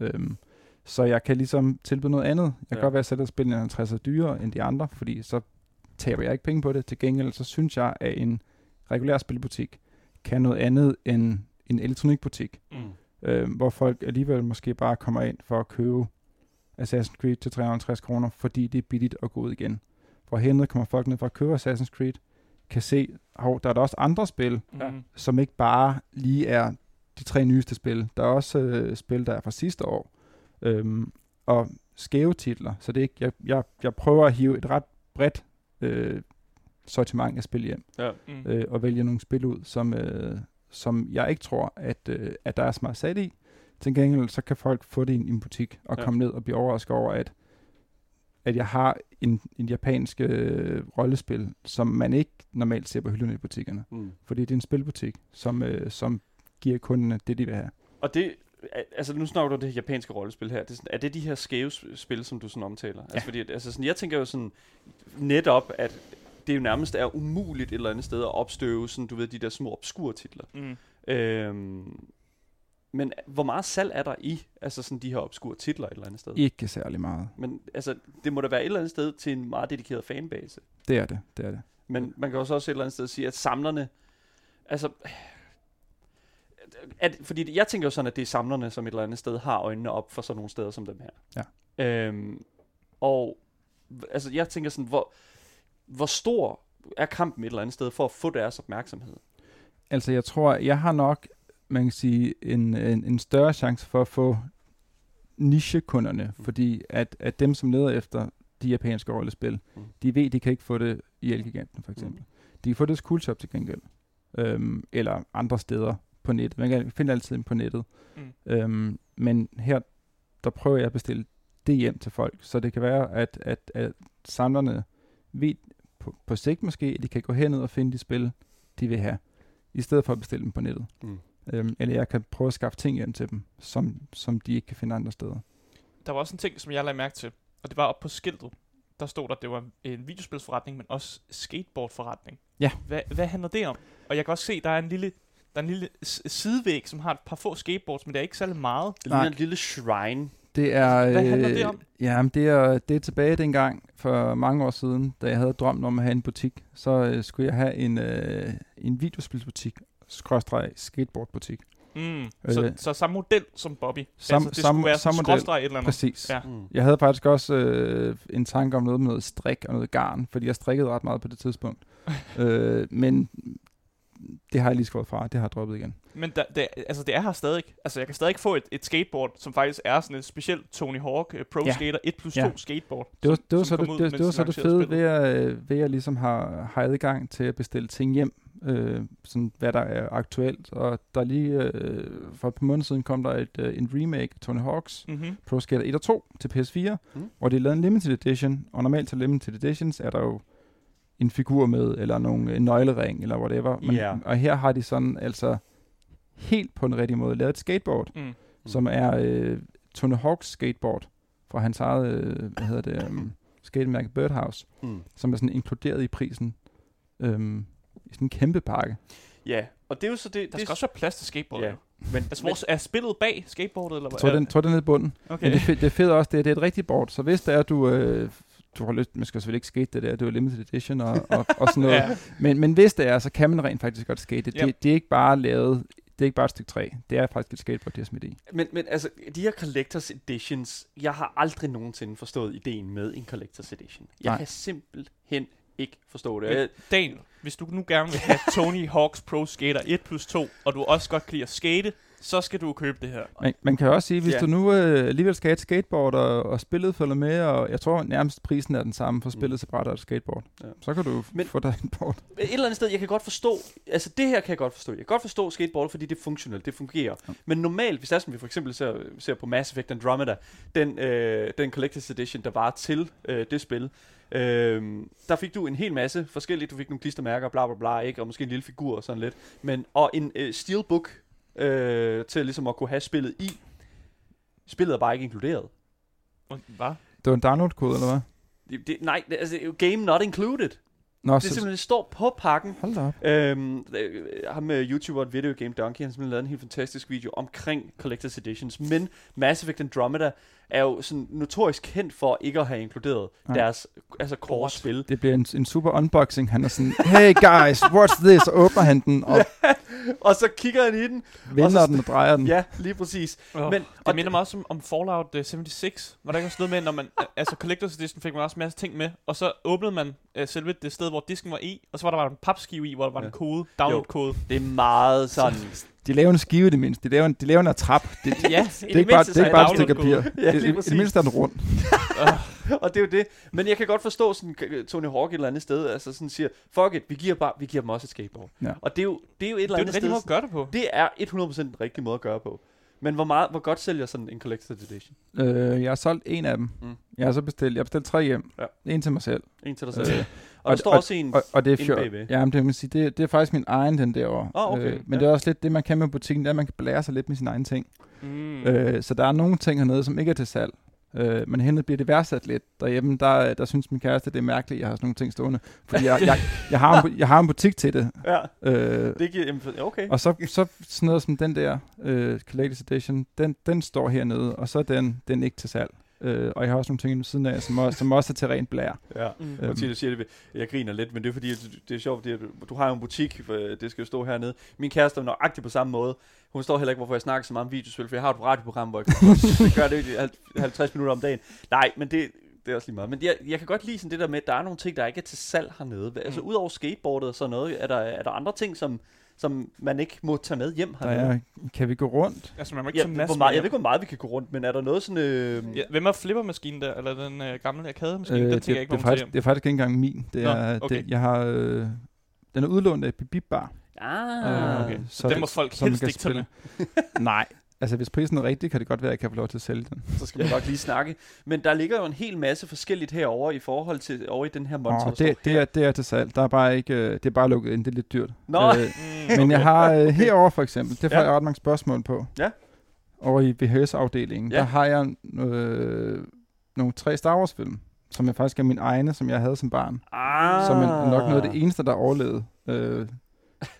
Øhm, så jeg kan ligesom tilbyde noget andet. Jeg kan Ja. godt være, at jeg sætter spillene 50 dyrere end de andre, fordi så taber jeg ikke penge på det. Til gengæld så synes jeg, at en regulær spilbutik kan noget andet end en elektronikbutik, Mm. øh, hvor folk alligevel måske bare kommer ind for at købe Assassin's Creed til 350 kroner, fordi det er billigt at gå ud igen. Hvor hernede kommer folk ned for at købe Assassin's Creed, kan se, hov, der er der også andre spil. Mm. som ikke bare lige er de tre nyeste spil. Der er også øh, spil, der er fra sidste år, øhm, og skæve titler. Så det er ikke, jeg, jeg, jeg prøver at hive et ret bredt øh, sortiment af spil hjem, Ja. Mm. øh, og vælge nogle spil ud, som, øh, som jeg ikke tror, at, øh, at der er smart sat i. Til gengæld, så kan folk få det i en, i en butik, og Ja. komme ned og blive overrasket over, at, at jeg har en, en japansk øh, rollespil, som man ikke normalt ser på hylderne i butikkerne Mm. fordi det er en spilbutik, som, øh, som giver kunderne det, de vil have. Og det, altså nu snakker du om det her japanske rollespil her. Det er, sådan, er det de her skæve spil, som du sådan omtaler? Altså, fordi, at- altså sådan, jeg tænker jo sådan netop, at det jo nærmest er umuligt et eller andet sted at opstøve sådan, du ved, de der små obskure titler. Mm. Øhm, men hvor meget salg er der i altså sådan de her obskure titler et eller andet sted? Ikke særlig meget. Men altså, det må da være et eller andet sted til en meget dedikeret fanbase. Det er det, det er det. Men man kan også også et eller andet sted sige, at samlerne, altså, at, fordi jeg tænker jo sådan, at det er samlerne, som et eller andet sted har øjnene op for sådan nogle steder som dem her. Ja. Øhm, og altså, jeg tænker sådan, hvor, hvor stor er kampen et eller andet sted for at få deres opmærksomhed? Altså, jeg tror, jeg har nok, man kan sige, en, en, en større chance for at få nichekunderne, Mm. fordi at, at dem, som leder efter de japanske rollespil, Mm. de ved, de kan ikke få det i Elgiganten, for eksempel. Mm. De kan få det hos Coolshop til gengæld, øhm, eller andre steder på nettet. Man kan finde altid ind på nettet. Mm. Øhm, men her, der prøver jeg at bestille det hjem til folk, så det kan være, at, at, at samlerne ved på, på sigt måske, at de kan gå herned og finde de spil, de vil have, i stedet for at bestille dem på nettet. Mm. Øhm, eller jeg kan prøve at skaffe ting hjem til dem, som, som de ikke kan finde andre steder. Der var også en ting, som jeg lagde mærke til, og det var op på skiltet. Der stod der, at det var en videospilsforretning, men også skateboardforretning. Ja. Hvad, hvad handler det om? Og jeg kan også se, der er en lille, der er en lille sidevæg, som har et par få skateboards, men det er ikke særlig meget. Det Nej. en lille shrine. Det er, Hvad handler øh, det om? Ja, men det er, det er tilbage dengang for mange år siden, da jeg havde drømt om at have en butik. Så øh, skulle jeg have en, øh, en videospilsbutik, skråstreg skateboardbutik. Mm. Så, Øh. så samme model som Bobby. Sam- altså, det samme- skulle være samme model. skråstreg et eller andet. Præcis. Ja. Mm. Jeg havde faktisk også øh, en tanke om noget med noget strik og noget garn, fordi jeg strikkede ret meget på det tidspunkt. øh, men det har jeg lige skåret fra, det har jeg droppet igen. Men der, det, altså, det er her stadig. Altså, jeg kan stadig få et, et skateboard, som faktisk er sådan et specielt Tony Hawk uh, Pro Ja. Skater 1 plus 2 Ja. skateboard. Det var, som- det var, som så, det, ud, det, det, var så det fede ved at, ved at ligesom har, har adgang til at bestille ting hjem, øh, sådan hvad der er aktuelt. Og der lige øh, for et par måneder siden kom der et, øh, en remake af Tony Hawk's Mm-hmm. Pro Skater 1 og 2 til PS4, Mm. mm. hvor de lavede en limited edition, og normalt til limited editions er der jo en figur med, eller nogle, en nøglering, eller whatever. Men, Ja. Og her har de sådan altså helt på den rigtige måde lavet et skateboard, Mm. mm. som er øh, Tony Hawk's skateboard fra hans eget, øh, hvad hedder det, um, skatemærke Birdhouse, Mm. som er sådan inkluderet i prisen øhm, i sådan en kæmpe pakke. Ja, og det er jo så det... Der det skal også være plads til skateboard. Ja. Men, Altså, hvor er spillet bag skateboardet? Eller Jeg hvad? tror, Er- den, tror den er nede i bunden. Okay. Men det, det fede også, det er, det er et rigtigt board, så hvis det er, du, øh, du har lyst, man skal selvfølgelig ikke skate det der, det er limited edition og, og, og sådan noget. ja. men, men hvis det er, så kan man rent faktisk godt skate det. Ja. Det, det er ikke bare lavet, det er ikke bare et stykke træ. Det er faktisk et skateboard, de har smidt i. Men, men altså, de her Collectors Editions, jeg har aldrig nogensinde forstået ideen med en Collectors Edition. Jeg Nej. kan simpelthen ikke forstå det. Men Daniel, hvis du nu gerne vil have Tony Hawk's Pro Skater 1 plus 2, og du også godt kan lide at skate, så skal du købe det her. Man, man kan også sige, hvis Ja. du nu øh, alligevel skal have et skateboard, og, og spillet følger med, og jeg tror nærmest prisen er den samme for spillet til bræt og et skateboard, Ja. så kan du Men- få dig et board. et eller andet sted, jeg kan godt forstå, altså det her kan jeg godt forstå. Jeg kan godt forstå skateboard, fordi det er funktionelt, det fungerer. Ja. Men normalt, hvis det er som vi for eksempel ser, ser på Mass Effect Andromeda, den, øh, den Collector's Edition, der var til øh, det spil, øh, der fik du en hel masse forskellige, du fik nogle klistermærker, bla bla bla, ikke? og måske en lille figur og sådan lidt, men, og en øh, steelbook øh, til ligesom at kunne have spillet i. Spillet er bare ikke inkluderet. Hvad? Det var en download-kode, eller hvad? Det, det, nej, det, altså, er game not included. Nå, Det er simpelthen, det står på pakken, Hold da op. Øhm, øh, ham med YouTuber Video Game Donkey, han har simpelthen lavet en helt fantastisk video omkring Collector's Editions, men Mass Effect Andromeda er jo sådan notorisk kendt for ikke at have inkluderet Ja. deres altså core-spil. Det bliver en, en super unboxing. Han er sådan, hey guys, watch this, og åbner han den, og Og så kigger han i den. vender så- den og drejer den. Ja, lige præcis. Oh, Men- men, og det minder mig også om, om Fallout uh, 76. Var der ikke også noget med, når man... altså, Collector's Edition fik man også en masse ting med, og så åbnede man uh, selve det sted, hvor disken var i, og så var der bare en papskive i, hvor der var Ja. en kode, download-kode. Det er meget sådan... De laver en skive i det mindste. De laver en, de laver en attrap. Det, det, Ja, det er ikke bare, det er ikke bare et stykke papir. Ja, Det, præcis. det mindste er den rund. og det er jo det. Men jeg kan godt forstå sådan Tony Hawk et eller andet sted, altså sådan siger, fuck it, vi giver, bare, vi giver dem også et skateboard. Ja. Og det er, jo, det er jo et eller Det er jo andet en rigtig sted. måde at gøre det på. Det er 100% den rigtige måde at gøre på. Men hvor, meget, hvor godt sælger sådan en Collector's Edition? Øh, jeg har solgt en af dem. Mm. Jeg har så bestilt, jeg har bestilt tre hjem. Ja. En til mig selv. En til dig Øh, selv. og, og der står også en... Og, og det er fjort. Ja, men det, man sige, det, det er faktisk min egen, den derovre. Åh, okay, men ja. det er også lidt det, man kan med butikken, det er, at man kan blære sig lidt med sine egne ting. Mm. Øh, så der er nogle ting hernede, som ikke er til salg. Øh, men henne bliver det værdsat lidt. Derhjemme, der, der synes min kæreste, det er mærkeligt, at jeg har sådan nogle ting stående. Fordi jeg, jeg, jeg, har, en, jeg har en butik til det. Ja, Øh, det giver... Okay. og så, så sådan noget som den der øh, Collector's Edition, den, den står hernede, og så er den, den ikke til salg. Øh, og jeg har også nogle ting ved siden af, som også, som også er til rent blær. Ja. Mm. Øh. Mathias siger det, jeg griner lidt, men det er fordi, det er sjovt, fordi at du har jo en butik, for det skal jo stå hernede. Min kæreste er nøjagtigt på samme måde. Hun står heller ikke, hvorfor jeg snakker så meget om videospil, for jeg har et radioprogram, hvor jeg gør det i hal- 50 minutter om dagen. Nej, men det, det er også lige meget. Men jeg, jeg kan godt lide sådan det der med, at der er nogle ting, der ikke er til salg hernede. Altså Mm. udover skateboardet og sådan noget, er der, er der andre ting, som, som man ikke må tage med hjem Der hernede? er, kan vi gå rundt? Altså, man må ikke Ja, tage hvor meget, jeg ved ikke, hvor meget vi kan gå rundt, men er der noget sådan... Øh, Ja, hvem er flippermaskinen der, eller den øh, gamle arkademaskine? Øh, den det, tænker jeg ikke, det, er faktisk, det er faktisk ikke engang min. Det Nå, er, okay. det, jeg har, øh, den er udlånt af Bip Bar. Ah, okay. Så den må folk helst ikke tage med. Nej, altså hvis prisen er rigtig, kan det godt være, at jeg kan få lov til at sælge den. så skal man nok lige snakke. Men der ligger jo en hel masse forskelligt herover i forhold til over i den her der står det, det, er, det er til salg. Der er bare ikke, øh, det er bare lukket ind. Det er lidt dyrt. Nå, Øh, Mm. men jeg har øh, herover for eksempel, det får Ja. jeg ret mange spørgsmål på. Ja. Over i VHS-afdelingen, Ja. der har jeg øh, nogle tre Star Wars-film, som er faktisk er mine egne, som jeg havde som barn. ah. Som er nok noget af det eneste, der overlevede. Øh,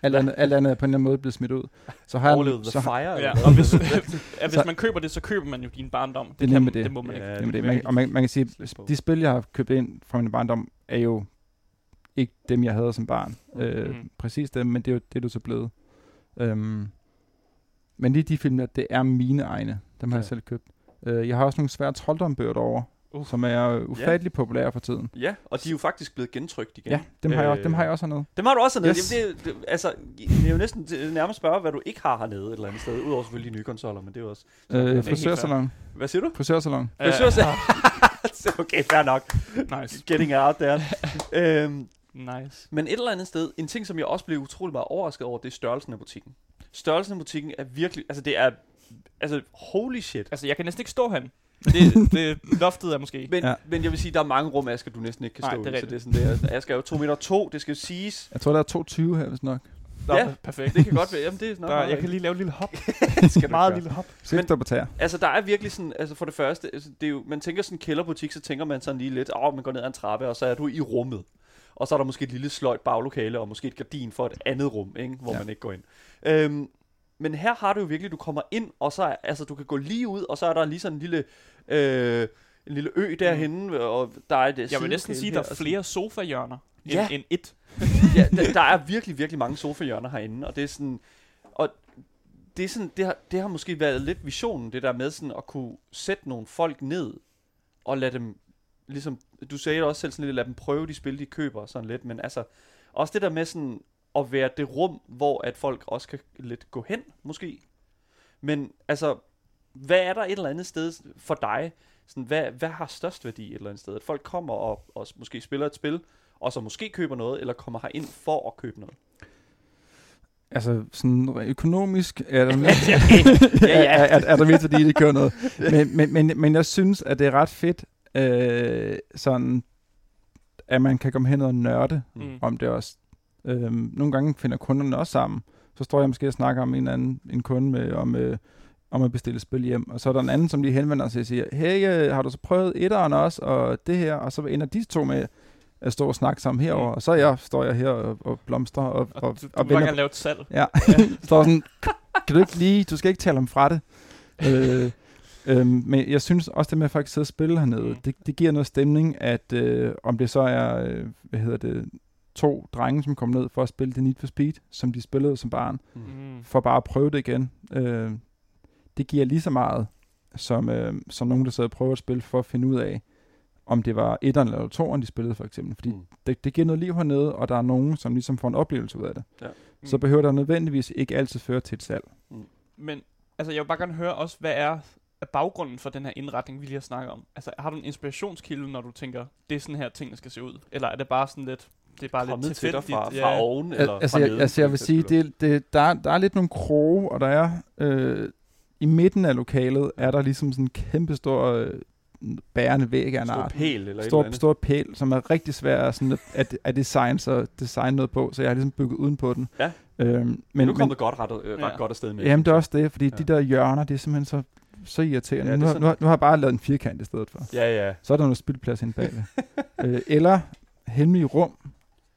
alt, andet, alt andet er på en eller anden måde blevet smidt ud. Så har jeg, Overlevede så The har, Fire. Ja, og hvis, ja, hvis man køber det, så køber man jo din barndom. Det er kan, det. det må man Ja, ikke. det det, man, og man, man kan sige, de spil, jeg har købt ind fra min barndom, er jo ikke dem, jeg havde som barn. Øh, Mhm. Præcis dem, men det er jo det, er du så blevet. Øhm, men lige de film, der, det er mine egne. Dem har Ja. jeg selv købt. Øh, jeg har også nogle svære troldombøger derovre, Uh. som er øh, ufattelig populære for tiden. Ja, og de er jo faktisk blevet gentrykt igen. Ja, dem har, jeg, også- dem Øh, har jeg også hernede. Dem har du også hernede. Yes. Jamen, det, er- det, altså, det er jo næsten nærmest spørge, hvad du ikke har hernede et eller andet sted. Udover selvfølgelig de nye konsoller, men det er jo også... Øh, frisørsalon. Hvad siger du? Frisørsalon. Øh, Frisørsalon. okay, fair nok. nice. Getting out there. øhm, Nice. men et eller andet sted, en ting, som jeg også blev utrolig meget overrasket over, det er størrelsen af butikken. Størrelsen af butikken er virkelig... Altså, det er... Altså, holy shit. Altså, jeg kan næsten ikke stå han. Det, det loftet er måske. Men, ja. Men jeg vil sige, der er mange rum, Asger, du næsten ikke kan Nej, stå det er i. Så det er sådan, det er, Asger er jo 2 meter 2, det skal siges. Jeg tror, der er 22 her, hvis nok. Nå, Ja. perfekt. Det kan godt være. Jamen, det er nok Der, meget jeg kan lige lave et lille hop. rigtigt. skal Meget gøre. lille hop. Stå på tæer. Altså, der er virkelig sådan, altså for det første, altså, det er jo, man tænker sådan en kælderbutik, så tænker man sådan lige lidt, åh, oh, man går ned ad en trappe, og så er du i rummet. Og så er der måske et lille sløjt baglokale, og måske et gardin for et andet rum, ikke? hvor. Ja. man ikke går ind. Øhm, men her har du jo virkelig, du kommer ind, og så er, altså, du kan gå lige ud, og så er der lige sådan en lille, øh, en lille ø derhenne, mm. og der er et Jeg vil næsten sige, der er flere sofahjørner end, Ja. end et. ja, der, der er virkelig, virkelig mange sofahjørner herinde, og det er sådan, og det, er sådan, det, har, det har måske været lidt visionen, det der med sådan at kunne sætte nogle folk ned, og lade dem, ligesom, du sagde det også selv sådan lidt, lade dem prøve de spil, de køber sådan lidt, men altså, også det der med sådan, at være det rum, hvor at folk også kan lidt gå hen, måske. Men altså, hvad er der et eller andet sted for dig? Sådan, hvad, hvad har størst værdi et eller andet sted? At folk kommer og, og måske spiller et spil, og så måske køber noget, eller kommer her ind for at købe noget? Altså, sådan økonomisk er der, ja, ja. er, er, er der mest fordi det kører noget. Men, men, men, men jeg synes, at det er ret fedt, øh, sådan, at man kan komme hen og nørde Mm. om det også. Øhm, nogle gange finder kunderne også sammen. Så står jeg måske og snakker om en eller anden en kunde med, om, øh, om at bestille spil hjem. Og så er der en anden, som lige henvender sig og siger, hey, øh, har du så prøvet etteren også, og det her? Og så ender de to med at stå og snakke sammen herover. Og så jeg, står jeg her og, og blomstrer og, Og, og, du, du og vil bare gerne lave et salg. Ja, står sådan, kan du ikke lige, du skal ikke tale om fra det. øh, øhm, men jeg synes også det med at faktisk sidde og spille hernede, Mm. det, det giver noget stemning, at øh, om det så er, øh, hvad hedder det, to drenge, som kom ned for at spille det Need for Speed, som de spillede som barn, Mm. for bare at prøve det igen. Øh, det giver lige så meget, som, øh, som nogen, der sidder og prøver at spille for at finde ud af, om det var etteren eller toeren, de spillede for eksempel. Fordi Mm. det, det giver noget liv hernede, og der er nogen, som ligesom får en oplevelse ud af det. Mm. Så behøver der nødvendigvis ikke altid føre til et salg. Men altså, jeg vil bare gerne høre også, hvad er er baggrunden for den her indretning, vi lige har snakket om? Altså, har du en inspirationskilde, når du tænker, det er sådan her, tingene skal se ud? Eller er det bare sådan lidt, det er bare Kommet lidt til dig tilfældigt? fra, fra oven, eller altså, fra jeg, neden, altså, jeg vil sige, det, det, der, er- der er lidt nogle kroge, og der er øh, i midten af lokalet, er der ligesom sådan en kæmpe stor øh, bærende væg af en Stor art. pæl, eller et eller Stor, andet. stor pæl, som er rigtig svær sådan at, at, at design, så design noget på, så jeg har ligesom bygget uden på den. Ja. Øhm, Men, men, nu kom det godt ret, øh, ret Ja. godt afsted med. jamen, det er også det, fordi Ja. de der hjørner, det er simpelthen så, så irriterende. Ja, nu, har, nu, har, nu har jeg bare lavet en firkant i stedet for. Ja, ja. Så er der noget spildplads inde bagved. øh, eller hemmelige rum,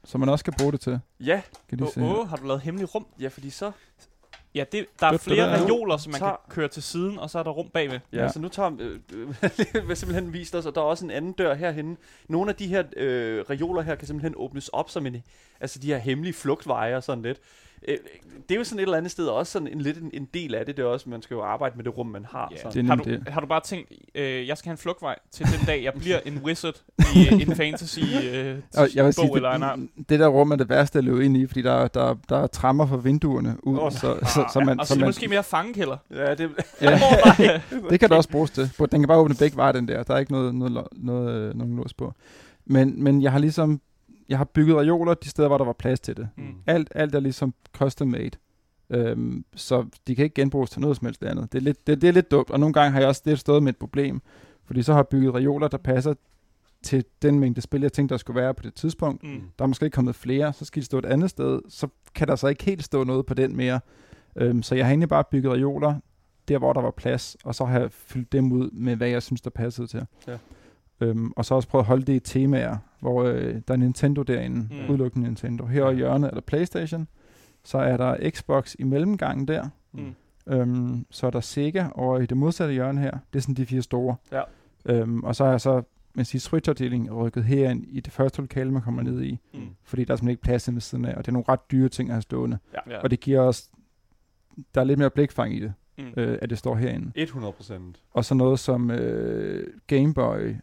som man også kan bruge det til. Ja, Kan de Åh, se? oh, har du lavet hemmelig rum? ja, fordi så... Ja, det, der er flere der. reoler, som man Tager- kan køre til siden, og så er der rum bagved. Ja, Ja. så nu tager øh, øh, vil simpelthen vist os, at der er også en anden dør herhenne. Nogle af de her øh, reoler her kan simpelthen åbnes op som en, altså de her hemmelige flugtveje og sådan lidt. Øh, det er jo sådan et eller andet sted også sådan en lidt en, en del af det. Det er også, man skal jo arbejde med det rum, man har. Ja. sådan. Det er Har du, det. har du bare tænkt, øh, jeg skal have en flugtvej til den dag, jeg bliver en wizard i øh, en fantasy øh, Og jeg vil sige, bog eller en art? det, det der rum er det værste at løbe ind i, fordi der, der, der er trammer for vinduerne ud, oh, nej. så, så, så, man, og så så er det man, måske mere fangekælder. Ja, det, ja, det kan det også bruges til. Den kan bare åbne begge veje, den der. Der er ikke noget, noget, noget, øh, nogen lås på. Men, men jeg har ligesom, jeg har bygget reoler de steder, hvor der var plads til det. Mm. Alt, alt er ligesom custom made. Øhm, så de kan ikke genbruges til noget som helst andet. Det er, lidt, det, det er lidt dumt, og nogle gange har jeg også lidt stået med et problem, fordi så har jeg bygget reoler, der passer til den mængde spil, jeg tænkte, der skulle være på det tidspunkt. Mm. Der er måske ikke kommet flere, så skal de stå et andet sted, så kan der så ikke helt stå noget på den mere. Øhm, så jeg har egentlig bare bygget reoler, der hvor der var plads, og så har jeg fyldt dem ud med, hvad jeg synes, der passede til. Ja. Øhm, og så også prøvet at holde det i temaer, hvor øh, der er Nintendo derinde, Mm. udelukkende Nintendo. Her i hjørnet er der Playstation, så er der Xbox i mellemgangen der, Mm. Øhm, så er der Sega over i det modsatte hjørne her. Det er sådan de fire store. Ja. Øhm, og så er jeg så med sin Switch-afdeling rykket herind i det første lokale, man kommer ned i. Mm. Fordi der er simpelthen ikke plads inde ved siden af, og det er nogle ret dyre ting at have stående. Ja. Og det giver os, der er lidt mere blikfang i det, Mm. øh, at det står herinde. 100 procent. Og så noget som øh, Game Boy,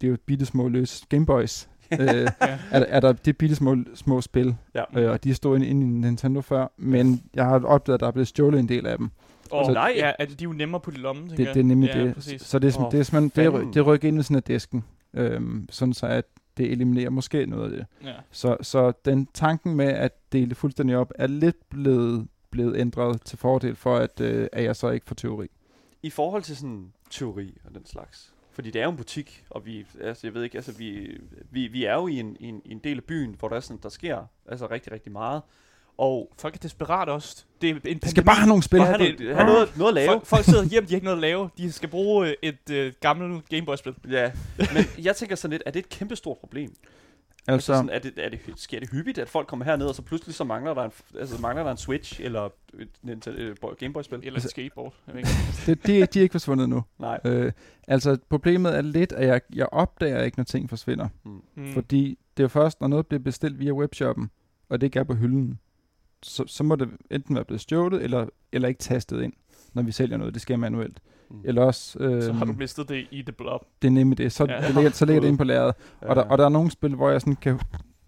det er jo bitte små løs Game Boys. øh, er, der- er der det bitte små, små spil, Ja. øh, og de stod inde, inde i Nintendo før, men jeg har opdaget, at der er blevet stjålet en del af dem. Og Så- nej. Ja, at de er jo nemmere på de lomme, tænker Det, det er nemlig ja, det. Præcis. Så det er, Åh, oh, det er simpelthen, det, er, det rykker ind ved sådan af disken, øhm, sådan så at det eliminerer måske noget af det. Ja. Så, så den tanken med at dele det fuldstændig op, er lidt blevet, blevet ændret til fordel for, at, øh, at jeg så ikke får teori. I forhold til sådan teori og den slags. Fordi det er jo en butik, og vi, altså jeg ved ikke, altså vi, vi, vi er jo i en, i, en, i en del af byen, hvor der er sådan, der sker altså rigtig, rigtig meget. Og Folk er desperat også. Det er en Jeg skal bare have nogle spil. og have, det- noget, have noget, noget at lave. Folk, folk sidder hjemme, de har ikke noget at lave. De skal bruge øh, et øh, gammelt Gameboy-spil. Ja, men jeg tænker sådan lidt, er det et kæmpe stort problem? Altså, Altså, sådan, er det, er det, sker det hyppigt, at folk kommer herned, og så pludselig så mangler der en, altså, mangler der en Switch, eller et Nintendo- øh, Gameboy-spil? Eller et Altså- skateboard. Jeg ved ikke. det, de, de er ikke forsvundet nu. Nej. Øh, altså, problemet er lidt, at jeg, jeg opdager ikke, når ting forsvinder. Mm. Fordi det er jo først, når noget bliver bestilt via webshoppen, og det ikke er på hylden, så, så må det enten være blevet stjålet, eller, eller ikke tastet ind, når vi sælger noget. Det sker manuelt. Mm. Eller også... Øh, Så har du mistet det i The Blob. det er nemlig det. Så, Ja. det ligger, så ligger det inde på lageret. Ja. Og, der, og der er nogle spil, hvor jeg sådan kan...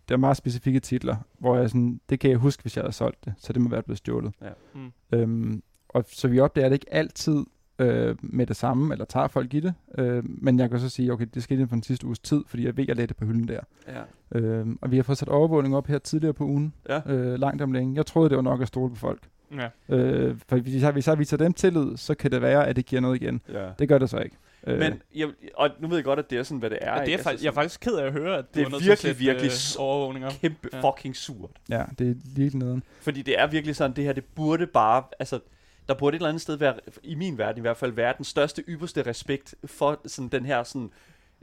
Der er meget specifikke titler, hvor jeg sådan, det kan jeg huske, hvis jeg havde solgt det, så det må være blevet stjålet. Ja. Mm. Øhm, og så vi opdager det ikke altid øh, med det samme, eller tager folk i det. Øh, men jeg kan så sige, okay, det skete inden for den sidste uges tid, fordi jeg ved, jeg lagde det på hylden der. Ja. Øh, og vi har fået sat overvågning op her tidligere på ugen, Ja. øh, langt om længe. Jeg troede, det var nok at stole på folk. Ja. Øh, for hvis jeg, hvis jeg viser dem tillid, så kan det være, at det giver noget igen. ja. Det gør det så ikke. Øh, Men jeg, og nu ved jeg godt, at det er sådan, hvad det er. Ja, det er? Altså faktisk, jeg er faktisk ked af at høre, at du Det er virkelig, virkelig øh, overvågninger. kæmpe Ja. fucking surt. Ja, det er lige nederen. Fordi det er virkelig sådan, det her, det burde bare, altså, der burde et eller andet sted være, i min verden i hvert fald, være den største, ypperste respekt for sådan den her sådan,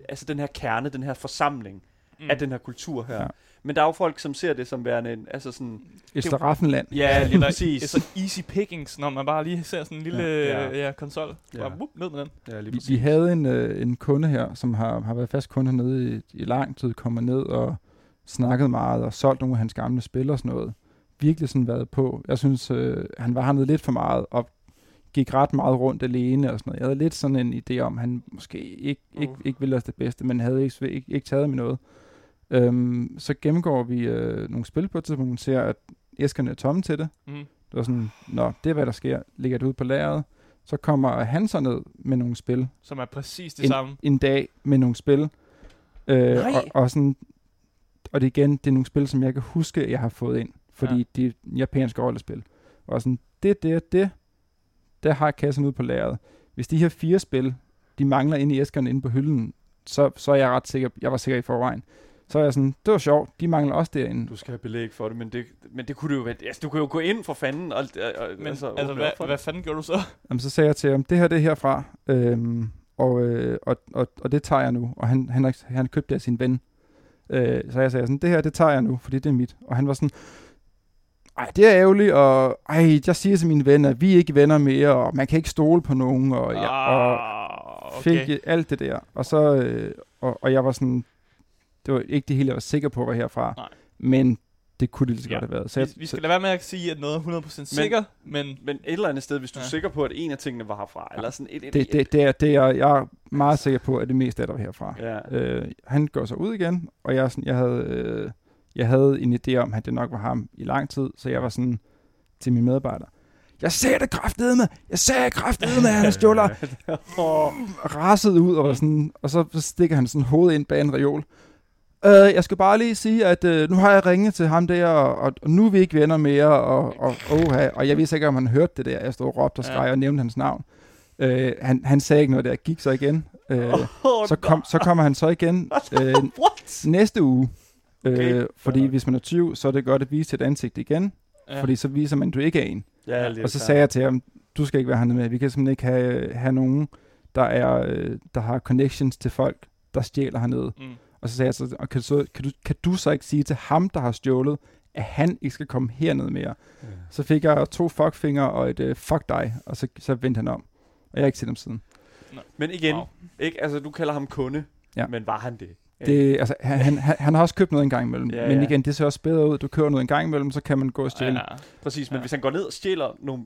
altså den her kerne, den her forsamling mm. af den her kultur her. Ja. Men der er jo folk, som ser det som værende en, altså sådan, Et slaraffenland. ja, lige præcis. Det er så easy pickings, når man bare lige ser sådan en lille Ja. ja, Ja. ja, konsol. Ja. Bare, whoop, ned med den. Ja, lige Vi, vi havde en, øh, en kunde her, som har, har været fast kunde hernede i, i lang tid, kommer ned og snakket meget og solgt nogle af hans gamle spil og sådan noget. Virkelig sådan været på. Jeg synes, øh, han var hernede lidt for meget og gik ret meget rundt alene og sådan noget. Jeg havde lidt sådan en idé om, at han måske ikke, ikke, Uh. ikke ville os det bedste, men havde ikke, ikke, ikke taget med noget. Øhm, så gennemgår vi øh, nogle spil på et tidspunkt, og ser, at æskerne er tomme til det. Mm. Det var sådan, nå, det er hvad der sker. Ligger det ud på lageret. Så kommer han så ned med nogle spil, Som er præcis det en, samme. en dag med nogle spil. Øh, Nej. og, og, sådan, og det igen, det er nogle spil, som jeg kan huske, jeg har fået ind. Fordi Ja. de er japanske rollespil. Og sådan, det, det, det, der har kassen ud på lageret. Hvis de her fire spil, de mangler inde i æskerne inde på hylden, så, så er jeg ret sikker, jeg var sikker i forvejen. Så er jeg sådan, det var sjovt, de mangler også derinde. Du skal have belæg for det, men det, men det kunne du jo være, altså, du kan jo gå ind for fanden, og, og Men altså, altså, hvad, hvad fanden gjorde du så? Jamen, så sagde jeg til ham, det her det er herfra, øhm, og, øh, og, og, og det tager jeg nu. Og han, han, han købte det af sin ven. Øh, så jeg sagde sådan, det her det tager jeg nu, fordi det er mit. Og han var sådan, ej, det er ærgerligt, og ej, jeg siger til mine venner, vi er ikke venner mere, og man kan ikke stole på nogen, og, ja, og ah, fik okay. alt det der. Og så, øh, og, og jeg var sådan, det var ikke det hele, jeg var sikker på var herfra. Nej. Men det kunne det lige så Ja. godt have været. Så Vi, jeg, vi så, skal lade være med at sige, at noget er 100% sikker, men Men et eller andet sted, hvis du er Ja. sikker på, at en af tingene var herfra, eller sådan et, et, det, det, det, er, det er, jeg er meget sikker på, at det meste det var herfra. Ja. Øh, han går så ud igen, og jeg, er sådan, jeg, havde, øh, jeg havde en idé om, at det nok var ham i lang tid, så jeg var sådan til mine medarbejdere, jeg ser det kraftedeme, jeg ser kraftedeme, han er stjåler, og rasede ud, og, var sådan, og så, så stikker han sådan hovedet ind bag en reol. Øh, jeg skal bare lige sige, at øh, nu har jeg ringet til ham der, og, og, og nu er vi ikke venner mere, og, og, oha, og jeg vidste ikke, om han hørte det der. Jeg stod og råbte og skreg Ja. og nævnte hans navn. Øh, han, han sagde ikke noget der, gik så igen. Øh, Oh, så, kom, så kommer han så igen øh, næste uge. Øh, Okay. fordi Ja. hvis man er 20, så er det godt at vise sit ansigt igen, ja. fordi så viser man, at du ikke er en. Ja, Og så klart. sagde jeg til ham, du skal ikke være hernede med. Vi kan simpelthen ikke have, have nogen, der, er, øh, der har connections til folk, der stjæler hernede. mm. Og så sagde jeg så, og kan, du så kan, du, kan du så ikke sige til ham, der har stjålet, at han ikke skal komme hernede mere? Ja. Så fik jeg to fuckfinger og et øh, fuck dig, og så, så vendte han om. Og jeg har ikke set ham siden. Men igen, Wow. ikke? Altså, du kalder ham kunde, Ja. men var han det? Det, altså, han, han, han, har også købt noget en gang imellem. Ja, Men ja. igen, det ser også bedre ud. Du køber noget en gang imellem, så kan man gå og stjæle. Ja. Præcis, men Ja. hvis han går ned og stjæler nogle,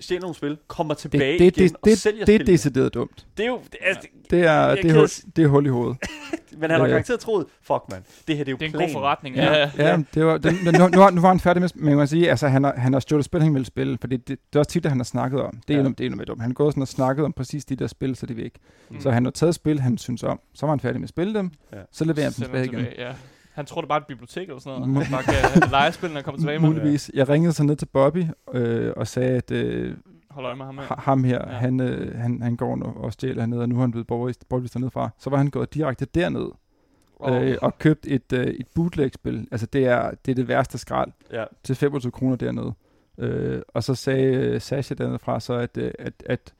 stjæler nogle spil, kommer tilbage Det, det, igen det, og det, sælger det er decideret dumt. det er jo... Det, altså, Det er, det er, hul, det er hul i hovedet. men han har garanteret troet, fuck man, det her det er jo Det er en planen. god forretning. Ja, Ja. ja, det var, det, nu, nu, nu var han færdig med, men man kan sige, altså han har, han har stjålet spil, han vil spille, for det, det, det er også tit, at han har snakket om. Det er, Ja. ja. det er mere dumt. Han har gået sådan og snakket om præcis de der spil, så de væk. Mm. Så han har taget spil, han synes om. Så var han færdig med at spille dem. Ja. Ja. Så leverer han dem Sender tilbage igen. Ja. Han tror, det er bare et bibliotek eller sådan noget. Han bare kan lege spillene og komme tilbage med. Muligvis. Jeg ringede så ned til Bobby øh, og sagde, at øh, Hold øje med ham. Ha- ham her, Ja. han, øh, han, han går nu og stjæler hernede, og nu er han blevet borgervist dernede fra. Så var han gået direkte derned Og, øh, og købt et, øh, et bootleg-spil. Altså det er, det er det værste skrald. Ja. til 25 kroner dernede. Øh, og så sagde øh, Sasha dernede fra så, at, øh, at, at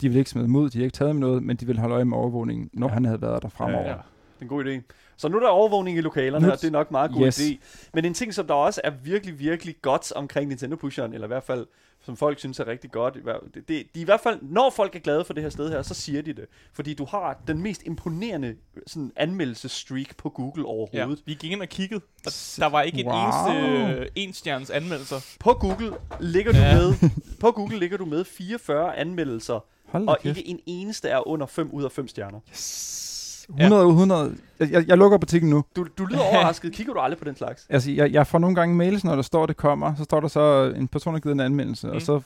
de ville ikke smide mod, de har ikke taget med noget, men de ville holde øje med overvågningen, når Ja. han havde været der fremover. Ja, Ja, en god idé. Så nu er der overvågning i lokalerne, Nu- og det er nok en meget god Yes. idé. Men en ting, som der også er virkelig, virkelig godt omkring Nintendo Pusheren, eller i hvert fald, som folk synes er rigtig godt, det, det, de i hvert fald, når folk er glade for det her sted her, så siger de det. Fordi du har den mest imponerende sådan, anmeldelsesstreak på Google Ja, overhovedet. vi gik ind og kiggede, og der var ikke Wow. en eneste øh, enstjernes anmeldelser. På Google ligger du Ja. med på Google ligger du med 44 anmeldelser, Hold og kæft. ikke en eneste er under 5 ud af 5 stjerner. Yes. 100 ud 100. Jeg, jeg, lukker butikken nu. Du, du lyder overrasket. Kigger du aldrig på den slags? Altså, jeg, jeg får nogle gange mails, når der står, det kommer. Så står der så, en person har givet en anmeldelse, mm. Og så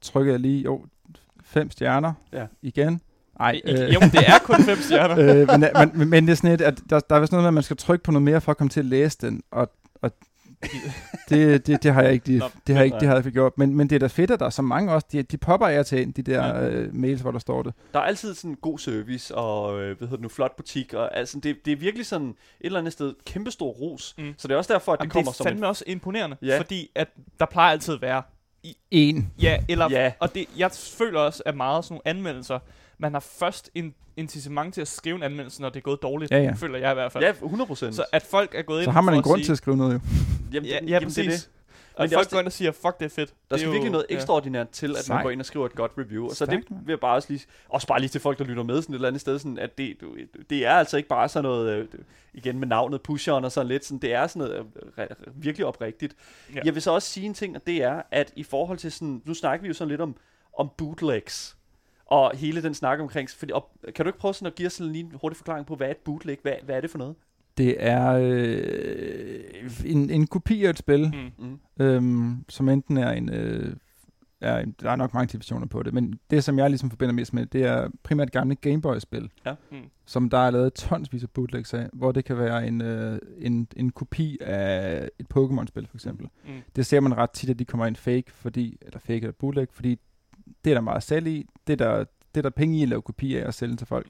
trykker jeg lige, jo, fem stjerner Ja. igen. Ej, Øh. Jo, det er kun fem stjerner. øh, men, men, men, det er sådan lidt, at der, der er vist noget med, at man skal trykke på noget mere for at komme til at læse den, og, og det, det, det har jeg ikke, det, det har jeg ikke, det har jeg ikke gjort. Men, men det er da fedt, at der er så mange også, de, de popper og til ind, de der Ja. øh, mails, hvor der står det. Der er altid sådan god service og øh, hvad hedder det nu, flot butik. Og, altså, det, det er virkelig sådan et eller andet sted kæmpestor ros. Mm. Så det er også derfor, at det Jamen, kommer det er som fandme også imponerende, Ja. fordi at der plejer altid at være, En. ja, eller, Ja. og det, jeg føler også, at meget sådan nogle anmeldelser, man har først en incitament til at skrive en anmeldelse, når det er gået dårligt, Ja, ja. føler jeg i hvert fald. Ja, 100 procent. Så at folk er gået ind Så har man en grund sige, til at skrive noget, jo. Jamen, Ja, ja jamen, præcis. det er det. Og det folk går ind og siger, fuck, det er fedt. Der det er skal jo- virkelig noget ja. ekstraordinært til, at man Sejt. går ind og skriver et godt review. Og så Stærkt, det vil jeg bare også lige, også bare lige til folk, der lytter med sådan et eller andet sted, sådan, at det, det er altså ikke bare sådan noget, øh, igen med navnet pusheren og sådan lidt, sådan, det er sådan noget øh, virkelig oprigtigt. Ja. Jeg vil så også sige en ting, og det er, at i forhold til sådan, nu snakker vi jo sådan lidt om, om bootlegs, og hele den snak omkring, fordi, og, kan du ikke prøve sådan at give os sådan lige en hurtig forklaring på, hvad er et bootleg, hvad, hvad er det for noget? Det er øh, en, en kopi af et spil, Mm. Mm. øhm, som enten er en, øh, er en... Der er nok mange definitioner på det, men det, som jeg ligesom forbinder mest med, det er primært gamle Gameboy-spil, Mm. som der er lavet tonsvis af bootlegs af, hvor det kan være en, øh, en, en kopi af et Pokémon-spil, for eksempel. Mm. Det ser man ret tit, at de kommer ind fake, fordi, eller fake eller bootleg, fordi det er der meget salg i, det er der, det er der penge i at lave kopi af og sælge til folk.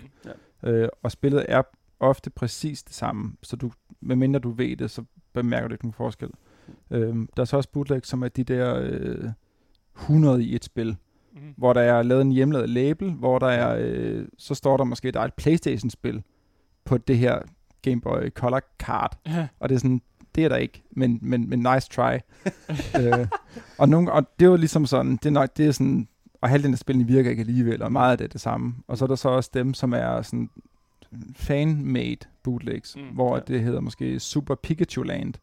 Ja. Øh, og spillet er ofte præcis det samme, så du, medmindre du ved det, så bemærker du ikke nogen forskel. Øhm, der er så også bootleg, som er de der øh, 100 i et spil, Mm. hvor der er lavet en hjemmelavet label, hvor der er, øh, så står der måske, der er et Playstation-spil på det her Game Boy Color card, Ja. og det er sådan, det er der ikke, men, men, men nice try. øh, og, nogle, og det er jo ligesom sådan, det er, nok, det er sådan, og halvdelen af spillene virker ikke alligevel, og meget af det er det samme. Og så er der så også dem, som er sådan fan-made bootlegs, Mm, mm, hvor ja. det hedder måske Super Pikachu Land,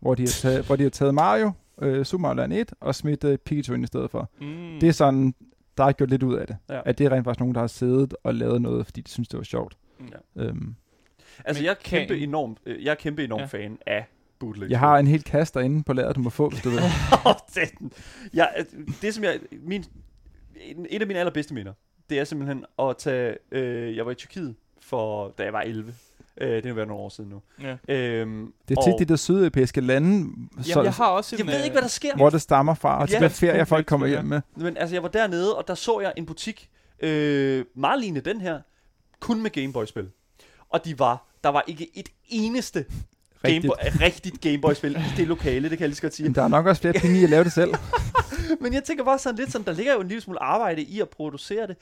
hvor de har taget, hvor de har taget Mario, øh, Super Mario Land 1, og smidt øh, Pikachu ind i stedet for. Mm. Mm. Det er sådan, der er gjort lidt ud af det. Ja. At det er rent faktisk nogen, der har siddet og lavet noget, fordi de synes, det var sjovt. Ja. Øhm, Altså, Men jeg er kæmpe kan- enormt, øh, jeg er kæmpe enormt Ja. fan af bootlegs. jeg har en hel kasse derinde på lageret, du må få, hvis du vil. Åh, den. ja, det som jeg, min, en, et af mine allerbedste minder, det er simpelthen at tage, øh, jeg var i Tyrkiet for, da jeg var 11. Øh, det er været nogle år siden nu. Ja. Øhm, Det er og- tit de der sydeuropæiske lande, så, Jamen, jeg har også en... Jeg ved ikke, øh, hvad der sker. hvor det stammer fra, og Ja, ferier, bootleg, folk kommer hjem med. Men altså, jeg var dernede, og der så jeg en butik, øh, meget lignende den her, kun med Gameboy-spil. Og de var, der var ikke et eneste Rigtigt. Gameboy, rigtigt Gameboy-spil i det lokale, det kan jeg lige så godt sige. Men der er nok også flere penge i at lave det selv. Men jeg tænker bare sådan lidt sådan, der ligger jo en lille smule arbejde i at producere det,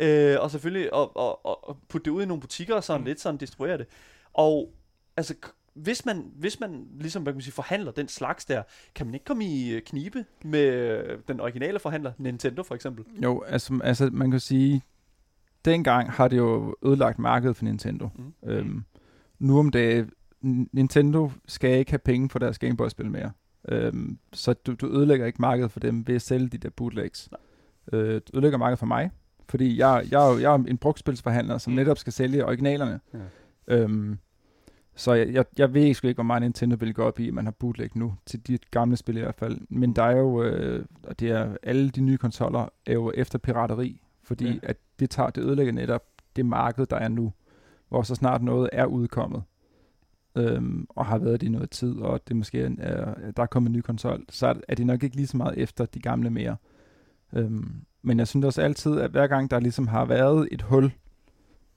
øh, og selvfølgelig at, at, at, putte det ud i nogle butikker og sådan Mm. lidt sådan distribuere det. Og altså, hvis man, hvis man ligesom, hvad kan man sige, forhandler den slags der, kan man ikke komme i øh, knibe med øh, den originale forhandler, Nintendo for eksempel? Jo, altså, altså man kan sige, dengang har det jo ødelagt markedet for Nintendo. Mm. Øhm, nu om dagen, Nintendo skal ikke have penge for deres Gameboy-spil mere. Øhm, så du, du ødelægger ikke markedet for dem ved at sælge de der bootlegs. Øh, du ødelægger markedet for mig, fordi jeg, jeg, jeg er en brugtspilsforhandler, som Mm. netop skal sælge originalerne. Ja. Øhm, så jeg, jeg, jeg ved sgu ikke, hvor meget Nintendo vil gå op i, at man har bootleg nu, til de gamle spil i hvert fald. Men der er jo, øh, og det er, alle de nye konsoller er jo efter pirateri, fordi Ja. at det, tager, det ødelægger netop det marked, der er nu, hvor så snart noget er udkommet, øhm, og har været det i noget tid, og det måske er, er, der er kommet en ny konsol, så er, er det nok ikke lige så meget efter de gamle mere. Øhm, men jeg synes også altid, at hver gang der ligesom har været et hul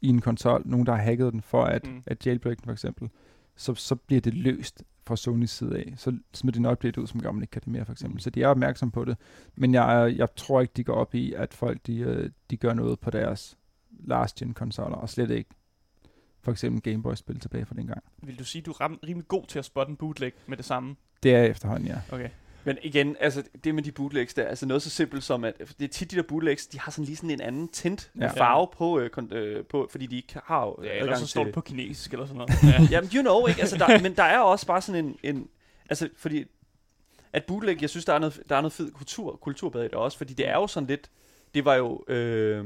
i en konsol, nogen der har hacket den for at, Mm. at jailbreak den for eksempel, så, så bliver det løst fra Sonys side af. Så smider de nok det ud, som gør man ikke kan det mere for eksempel. Mm. Så de er opmærksom på det. Men jeg, jeg tror ikke, de går op i, at folk de, øh, de gør noget på deres last gen konsoller, og slet ikke for eksempel Gameboy-spil tilbage fra dengang. Vil du sige, du er rimelig god til at spotte en bootleg med det samme? Det er efterhånden, ja. Okay. Men igen, altså det med de bootlegs der, altså noget så simpelt som, at det er tit de der bootlegs, de har sådan lige sådan en anden tint ja. Farve på, øh, kon- øh, på, fordi de ikke har jo Ja, eller så står det på kinesisk eller sådan noget. Ja. Jamen, you know, ikke? Altså, der, men der er også bare sådan en, en altså, fordi at bootleg, jeg synes, der er noget, der er noget fed kultur, kulturbad i det også, fordi det er jo sådan lidt, det var jo, øh,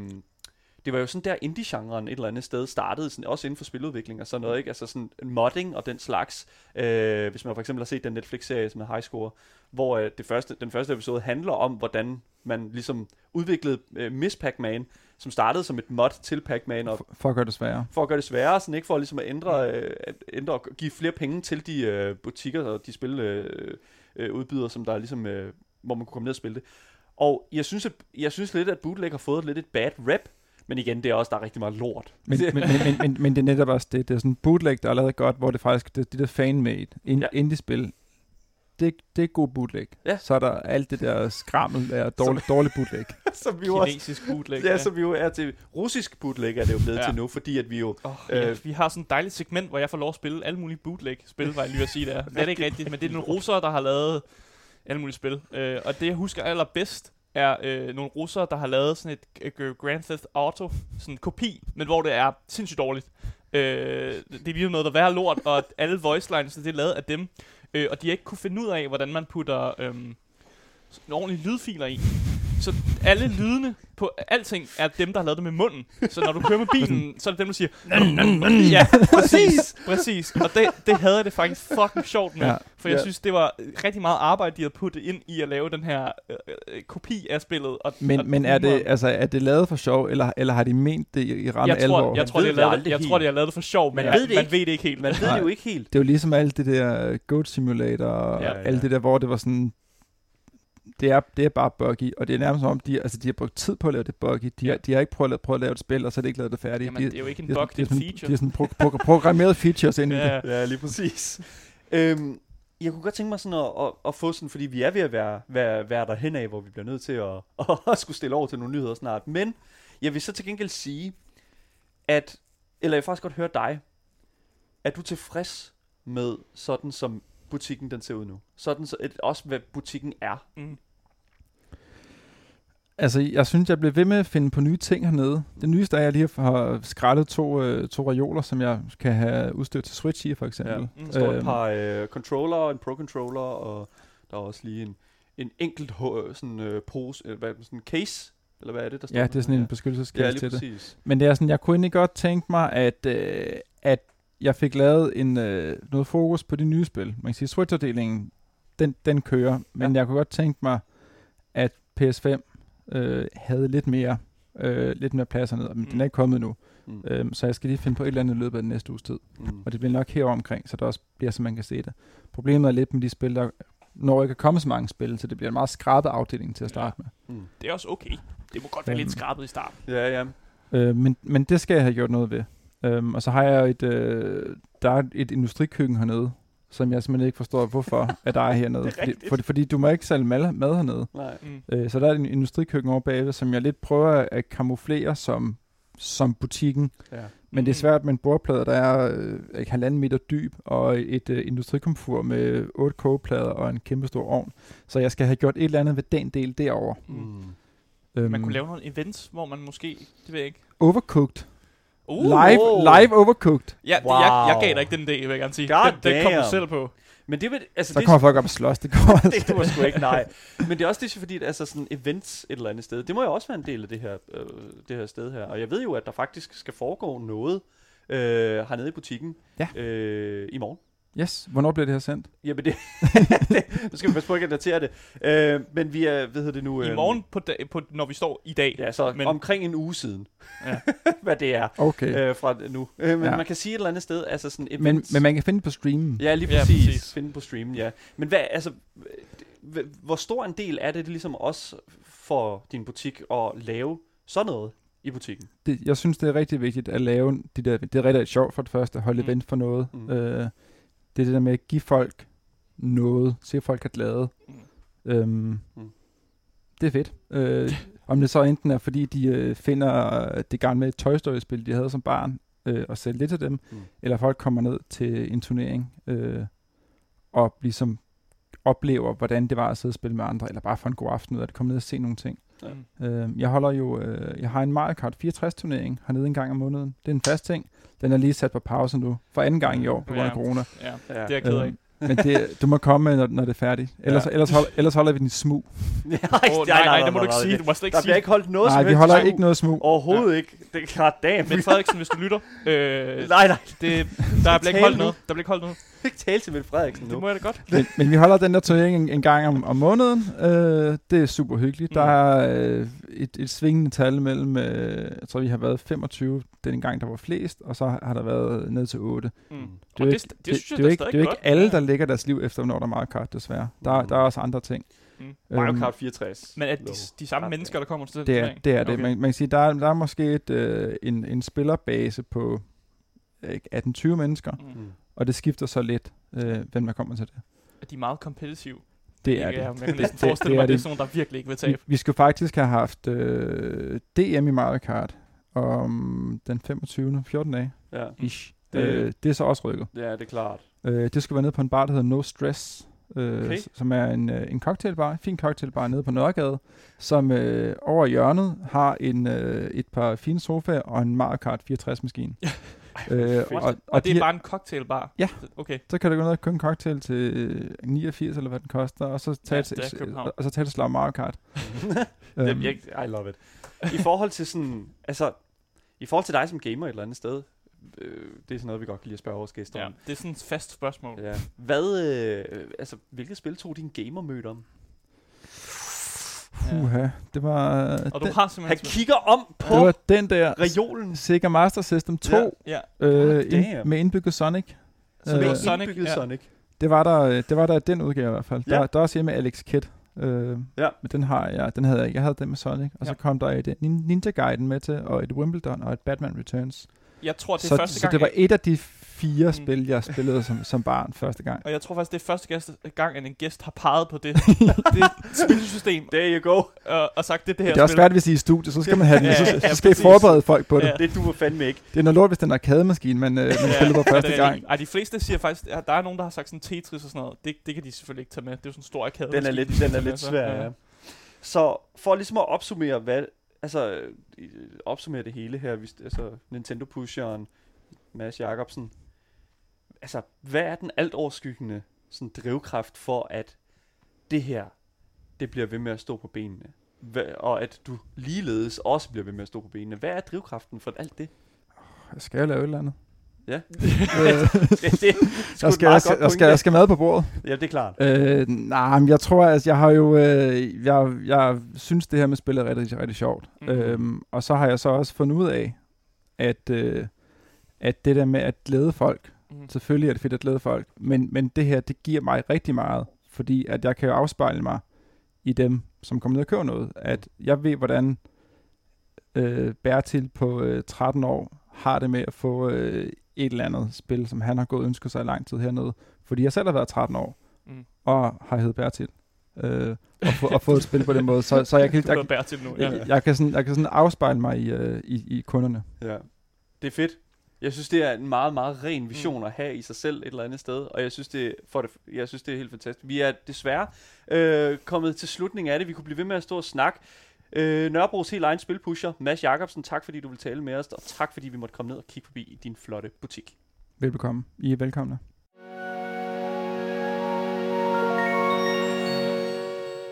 det var jo sådan der indie-genren et eller andet sted startede, sådan, også inden for spiludvikling og sådan noget, ikke? Altså sådan modding og den slags. Øh, hvis man for eksempel har set den Netflix-serie som er High Score, hvor øh, det første, den første episode handler om, hvordan man ligesom udviklede øh, Miss Pac-Man, som startede som et mod til Pac-Man, og For, for at gøre det sværere. for at gøre det sværere, sådan ikke for ligesom at ændre, øh, at ændre og give flere penge til de øh, butikker og de spil øh, øh, udbydere, som der er ligesom, øh, hvor man kunne komme ned og spille det. Og jeg synes, at, jeg synes lidt, at bootleg har fået lidt et bad rap, men igen, det er også, der er rigtig meget lort. Men, men, men, men, men, men det er netop også det. Det er sådan en bootleg, der er lavet godt, hvor det faktisk, det, det der fan-made in, Ja. ja. indie-spil, det, det er god bootleg. Ja. Så er der alt det der skrammel af dårlig, dårlig bootleg. som vi jo også, Kinesisk bootleg. ja, som vi jo er til russisk bootleg, er det jo blevet Ja. ja. til nu, fordi at vi jo, Oh, Øh. ja, vi har sådan et dejligt segment, hvor jeg får lov at spille alle mulige bootleg-spil, var jeg lige at sige der. Det er det ikke rigtigt, men det er nogle russere, der har lavet alle mulige spil. Øh, og det, jeg husker allerbedst, er øh, nogle russere, der har lavet sådan et øh, Grand Theft Auto, sådan en kopi, men hvor det er sindssygt dårligt. Øh, det er lige noget, der er værre lort, og alle voice lines, det er lavet af dem. Øh, og de har ikke kunne finde ud af, hvordan man putter øh, ordentlige lydfiler i. Så alle lydene på alting er dem, der har lavet det med munden. Så når du kører med bilen, så er det dem, der siger... ja, præcis. præcis. Og det, det havde jeg det faktisk fucking sjovt med. Ja. For jeg Ja. synes, det var rigtig meget arbejde, de havde puttet ind i at lave den her øh, øh, kopi af spillet. Og, Men, og men er, det, altså, er det lavet for sjov, eller, eller har de ment det i, ramme jeg alvor? tror, jeg, Man tror, det lavet, aldrig jeg tror, de har lavet det for sjov, men Man man, ved det man ikke. ved det ikke helt. man ved det jo ikke helt. Det er jo ligesom alt det der Goat Simulator og Ja, ja, ja. alt det der, hvor det var sådan... Det er, det er bare buggy, og det er nærmest som om, de, altså, de har brugt tid på at lave det buggy. De, Ja. har, de har ikke prøvet at, prøvet at lave et spil, og så har de ikke lavet det færdigt. Jamen, de, det er jo ikke en de, bug, sådan- det er en feature. De har sådan pro- pro- programmeret features ind i det. Ja, Ja, lige præcis. øhm, jeg kunne godt tænke mig sådan at, at, at få sådan, fordi vi er ved at være, være, være derhen af, hvor vi bliver nødt til at, at, skulle stille over til nogle nyheder snart. Men jeg vil så til gengæld sige, at, eller jeg vil faktisk godt høre dig, er du tilfreds med sådan som butikken den ser ud nu? Sådan så, et, også hvad butikken er. Mm. Altså, jeg synes, jeg bliver ved med at finde på nye ting hernede. Det nyeste er, at jeg lige har skrællet to, øh, to reoler, som jeg kan have udstyrt til Switch i, for eksempel. Mm. Der står et Øhm. par øh, controller, en pro-controller, og der er også lige en, en enkelt ho- sådan, øh, pose, øh, hvad, sådan en case, eller hvad er det, der står Ja, det er sådan en Ja, beskyttelsescase lige til det. præcis. Men det er sådan, jeg kunne egentlig godt tænke mig, at, øh, at jeg fik lavet en, øh, noget fokus på de nye spil. Man kan sige, Switch-afdelingen, den, den kører. Men Ja. jeg kunne godt tænke mig, at PS5 øh, havde lidt mere, øh, lidt mere plads hernede. Men Mm. den er ikke kommet nu. Mm. Øhm, så jeg skal lige finde på et eller andet i løbet af den næste uges tid. Mm. Og det bliver nok herover omkring, så det også bliver, så man kan se det. Problemet er lidt med de spil, der når ikke er kommet så mange spil, så det bliver en meget skrabet afdeling til at starte med. Mm. Det er også okay. Det må godt være Øhm. lidt skrabet i starten. Ja, ja. Øh, men, men det skal jeg have gjort noget ved. Øhm, og så har jeg et, øh, der er et industrikøkken hernede, som jeg simpelthen ikke forstår, hvorfor at der er hernede. Det er fordi, rigtigt. fordi, fordi du må ikke sælge mad, mad hernede. Nej. Mm. Øh, så der er en industrikøkken over bagved, som jeg lidt prøver at kamuflere som, som butikken. Ja. Men det er Mm. svært med en bordplade, der er øh, ikke halvanden meter dyb, og et øh, industrikomfur med otte kogeplader og en kæmpe stor ovn. Så jeg skal have gjort et eller andet ved den del derovre. Mm. Øhm, Man kunne lave nogle events, hvor man måske, det ved jeg ikke. Overcooked. Uh, Live, wow. live overcooked. Ja, det, jeg, jeg Wow. gav dig ikke den idé, vil jeg gerne sige. God den, den kom du selv på. Men det altså Så det, kommer folk op og slås, det går altså. det, var sgu ikke, nej. Men det er også det, fordi at, altså sådan events et eller andet sted, det må jo også være en del af det her, øh, det her sted her. Og jeg ved jo, at der faktisk skal foregå noget øh, hernede i butikken Ja. øh, i morgen. Yes, hvornår bliver det her sendt? Jamen det, nu skal vi passe på ikke at datere det. Øh, men vi er, hvad hedder det nu? I øh, morgen, på dag, på, når vi står i dag. Ja, så Men- men, omkring en uge siden. Ja. hvad det er Okay. øh, fra nu. Øh, men Ja. man kan sige et eller andet sted, altså sådan men, events. men man kan finde det på streamen. Ja, lige Ja, præcis. præcis. Finde på streamen, ja. Men hvad, altså, hvor stor en del er det ligesom også for din butik at lave sådan noget i butikken? Det, jeg synes, det er rigtig vigtigt at lave de der... Det er rigtig sjovt for det første at holde Mm. event for noget. Mm. Øh, det er det der med at give folk noget. Se folk er glade. Mm. Øhm, Mm. Det er fedt. Øh, om det så enten er, fordi de øh, finder det gamle Toy Story-spil, de havde som barn, øh, og sælge det til dem, Mm. eller folk kommer ned til en turnering øh, og ligesom oplever, hvordan det var at sidde og spille med andre, eller bare få en god aften ud af at komme ned og se nogle ting. Mm. Øh, jeg holder jo, øh, jeg har en Mario Kart 64 turnering hernede en gang om måneden. Det er en fast ting. Den er lige sat på pause nu, for anden gang i år, på grund af Ja. corona. Ja, Ja. det er jeg ked af. Øhm, men det, du må komme, når, når det er færdigt. Ellers, Ja. ja. ellers, hold, ellers holder vi den smug. nej, Åh, nej, nej, det må du ikke sige. Du må slet ikke Der sige bliver ikke holdt noget Nej, vi holder smug. ikke noget smug. Overhovedet ikke. Det er klart, damn. Men Frederiksen, hvis du lytter, øh, nej, nej. det, der bliver ikke holdt noget. Der bliver ikke holdt noget. Ikke tale til Mette Frederiksen Det nu. må jeg da godt. Men, men vi holder den der turnering en, en gang om, om måneden. Øh, det er super hyggeligt. Mm. Der er øh, et, et svingende tal mellem, øh, jeg tror vi har været 25 den gang, der var flest, og så har der været ned til 8. Mm. Det Og er det, ikke- det, det, synes jeg det, er ikke, det er ikke alle, Ja. der lægger deres liv efter, når der er Mario Kart, desværre. Der, Mm. der er også andre ting. Mm. Mario Øhm, Kart 64. Men er de, de samme Kart, mennesker, der kommer til den Det er det. Er det. Okay. Man, man kan sige, der er, der er måske et, øh, en, en spillerbase på øh, 18-20 mennesker, Mm. Mm. og det skifter så lidt, øh, hvem der kommer til det. Er de meget competitive? Det er det. jeg kan næsten det, forestille det mig, er at det er det. sådan nogle, der virkelig ikke vil Vi, tabe. vi skulle faktisk have haft øh, DM i Mario Kart om den 25. 14 dage. Ja. Ish. Det- øh, det er så også rykket. ja, det er klart. Øh, det skulle være nede på en bar, der hedder No Stress, øh, Okay. som er en, øh, en cocktailbar, en fin cocktailbar nede på Nørregade, som øh, over hjørnet har en, øh, et par fine sofaer og en Mario Kart 64-maskine. øh, fedt. og, Og, og det er de, bare en cocktailbar? Ja. Okay. så kan du gå ned og købe en cocktail til øh, 89, eller hvad den koster, og så tage, Ja, er København. og så tage et slag Mario Kart. er virkelig, I love it. I forhold til sådan, altså, i forhold til dig som gamer et eller andet sted, øh, det er sådan noget, vi godt kan lide at spørge vores gæster Ja, om. det er sådan et fast spørgsmål. Ja. Hvad, øh, altså, hvilket spil tog din gamer om? Puha, det var, Og du den, har Han simpelthen... kigger om på det var den der reolen. Sega Master System 2 Ja, ja. øh, ind, med indbygget Sonic. Så Øh, med Med Sonic, indbygget ja. Sonic. Det var der, øh, det var der den udgave i hvert fald. Ja. Der, der er også hjemme med Alex Kidd. Øh, Ja. Men den har jeg, den havde jeg ikke. Jeg havde den med Sonic. Og Ja. så kom der et øh, Nin- Ninja Gaiden med til, og et Wimbledon og et Batman Returns. Jeg tror, det er så, første så gang... det var et af de fire Mm. spil, jeg spillede som, som barn første gang. Og jeg tror faktisk, det er første gæst- gang, at en gæst har peget på det, det spilsystem, There you go. og, og sagt, det er det her Det er også spil. svært, hvis I er i studiet, så skal man have den. Ja, så, ja, så skal I præcis. forberede folk på det. Ja. Det du fandme ikke. Det er noget lort, hvis den er arcade-maskine, man, øh, man spiller på første det er gang. Ej, de fleste siger faktisk, at der er nogen, der har sagt sådan Tetris og sådan noget. Det, det kan de selvfølgelig ikke tage med. Det er jo sådan en stor arcade. Den er lidt, den er lidt svær, ja. Så for ligesom at opsummere, hvad, altså øh, opsummere det hele her, hvis, altså Nintendo pusheren, Mads Jacobsen, altså hvad er den alt overskyggende sådan drivkraft for, at det her, det bliver ved med at stå på benene? Hva, og at du ligeledes også bliver ved med at stå på benene. Hvad er drivkraften for alt det? Jeg skal jo lave et eller andet. Ja. Øh, det, det jeg, et skal, jeg, skal, jeg, skal, pointe. jeg skal mad på bordet. Ja, det er klart. Øh, nej, men jeg tror, at jeg har jo, øh, jeg, jeg synes det her med spil er rigtig, rigtig sjovt. Mhm. Mm. Øhm, og så har jeg så også fundet ud af, at, øh, at det der med at glæde folk, Mm. selvfølgelig er det fedt at glæde folk, men, men det her, det giver mig rigtig meget, fordi at jeg kan jo afspejle mig i dem, som kommer ned og køber noget. At jeg ved, hvordan øh, Bertil på øh, 13 år har det med at få øh, et eller andet spil, som han har gået og ønsket sig i lang tid hernede. Fordi jeg selv har været 13 år, Mm. og har heddet Bertil. Øh, og, få, og fået et spil på den måde. Så, så jeg, kan, jeg, til nu. Ja. jeg, jeg, kan sådan, jeg kan sådan afspejle mig i, øh, i, i kunderne. Ja. Det er fedt. Jeg synes, det er en meget, meget ren vision mm. at have i sig selv et eller andet sted, og jeg synes, det, for det, jeg synes, det er helt fantastisk. Vi er desværre øh, kommet til slutningen af det. Vi kunne blive ved med at stå og snakke. Øh, Nørrebros helt egen spilpusher, Mads Jacobsen, tak fordi du vil tale med os, og tak fordi vi måtte komme ned og kigge forbi i din flotte butik. Velbekomme. I er velkomne.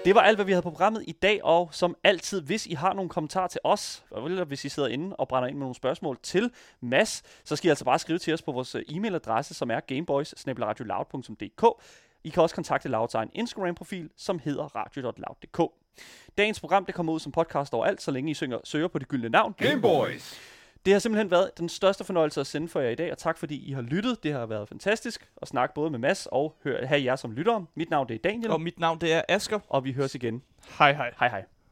Det var alt, hvad vi havde på programmet i dag, og som altid, hvis I har nogle kommentarer til os, eller hvis I sidder inde og brænder ind med nogle spørgsmål til Mads, så skal I altså bare skrive til os på vores øh, e-mailadresse, som er gameboys I kan også kontakte Louds egen Instagram-profil, som hedder radio.loud.dk. Dagens program det kommer ud som podcast overalt, så længe I synger, søger på det gyldne navn. Gameboys. Det har simpelthen været den største fornøjelse at sende for jer i dag, og tak fordi I har lyttet. Det har været fantastisk at snakke både med Mads og høre, have jer som lyttere. Mit navn det er Daniel, Og mit navn, det er Asker. og vi høres igen. Hej hej. Hej hej.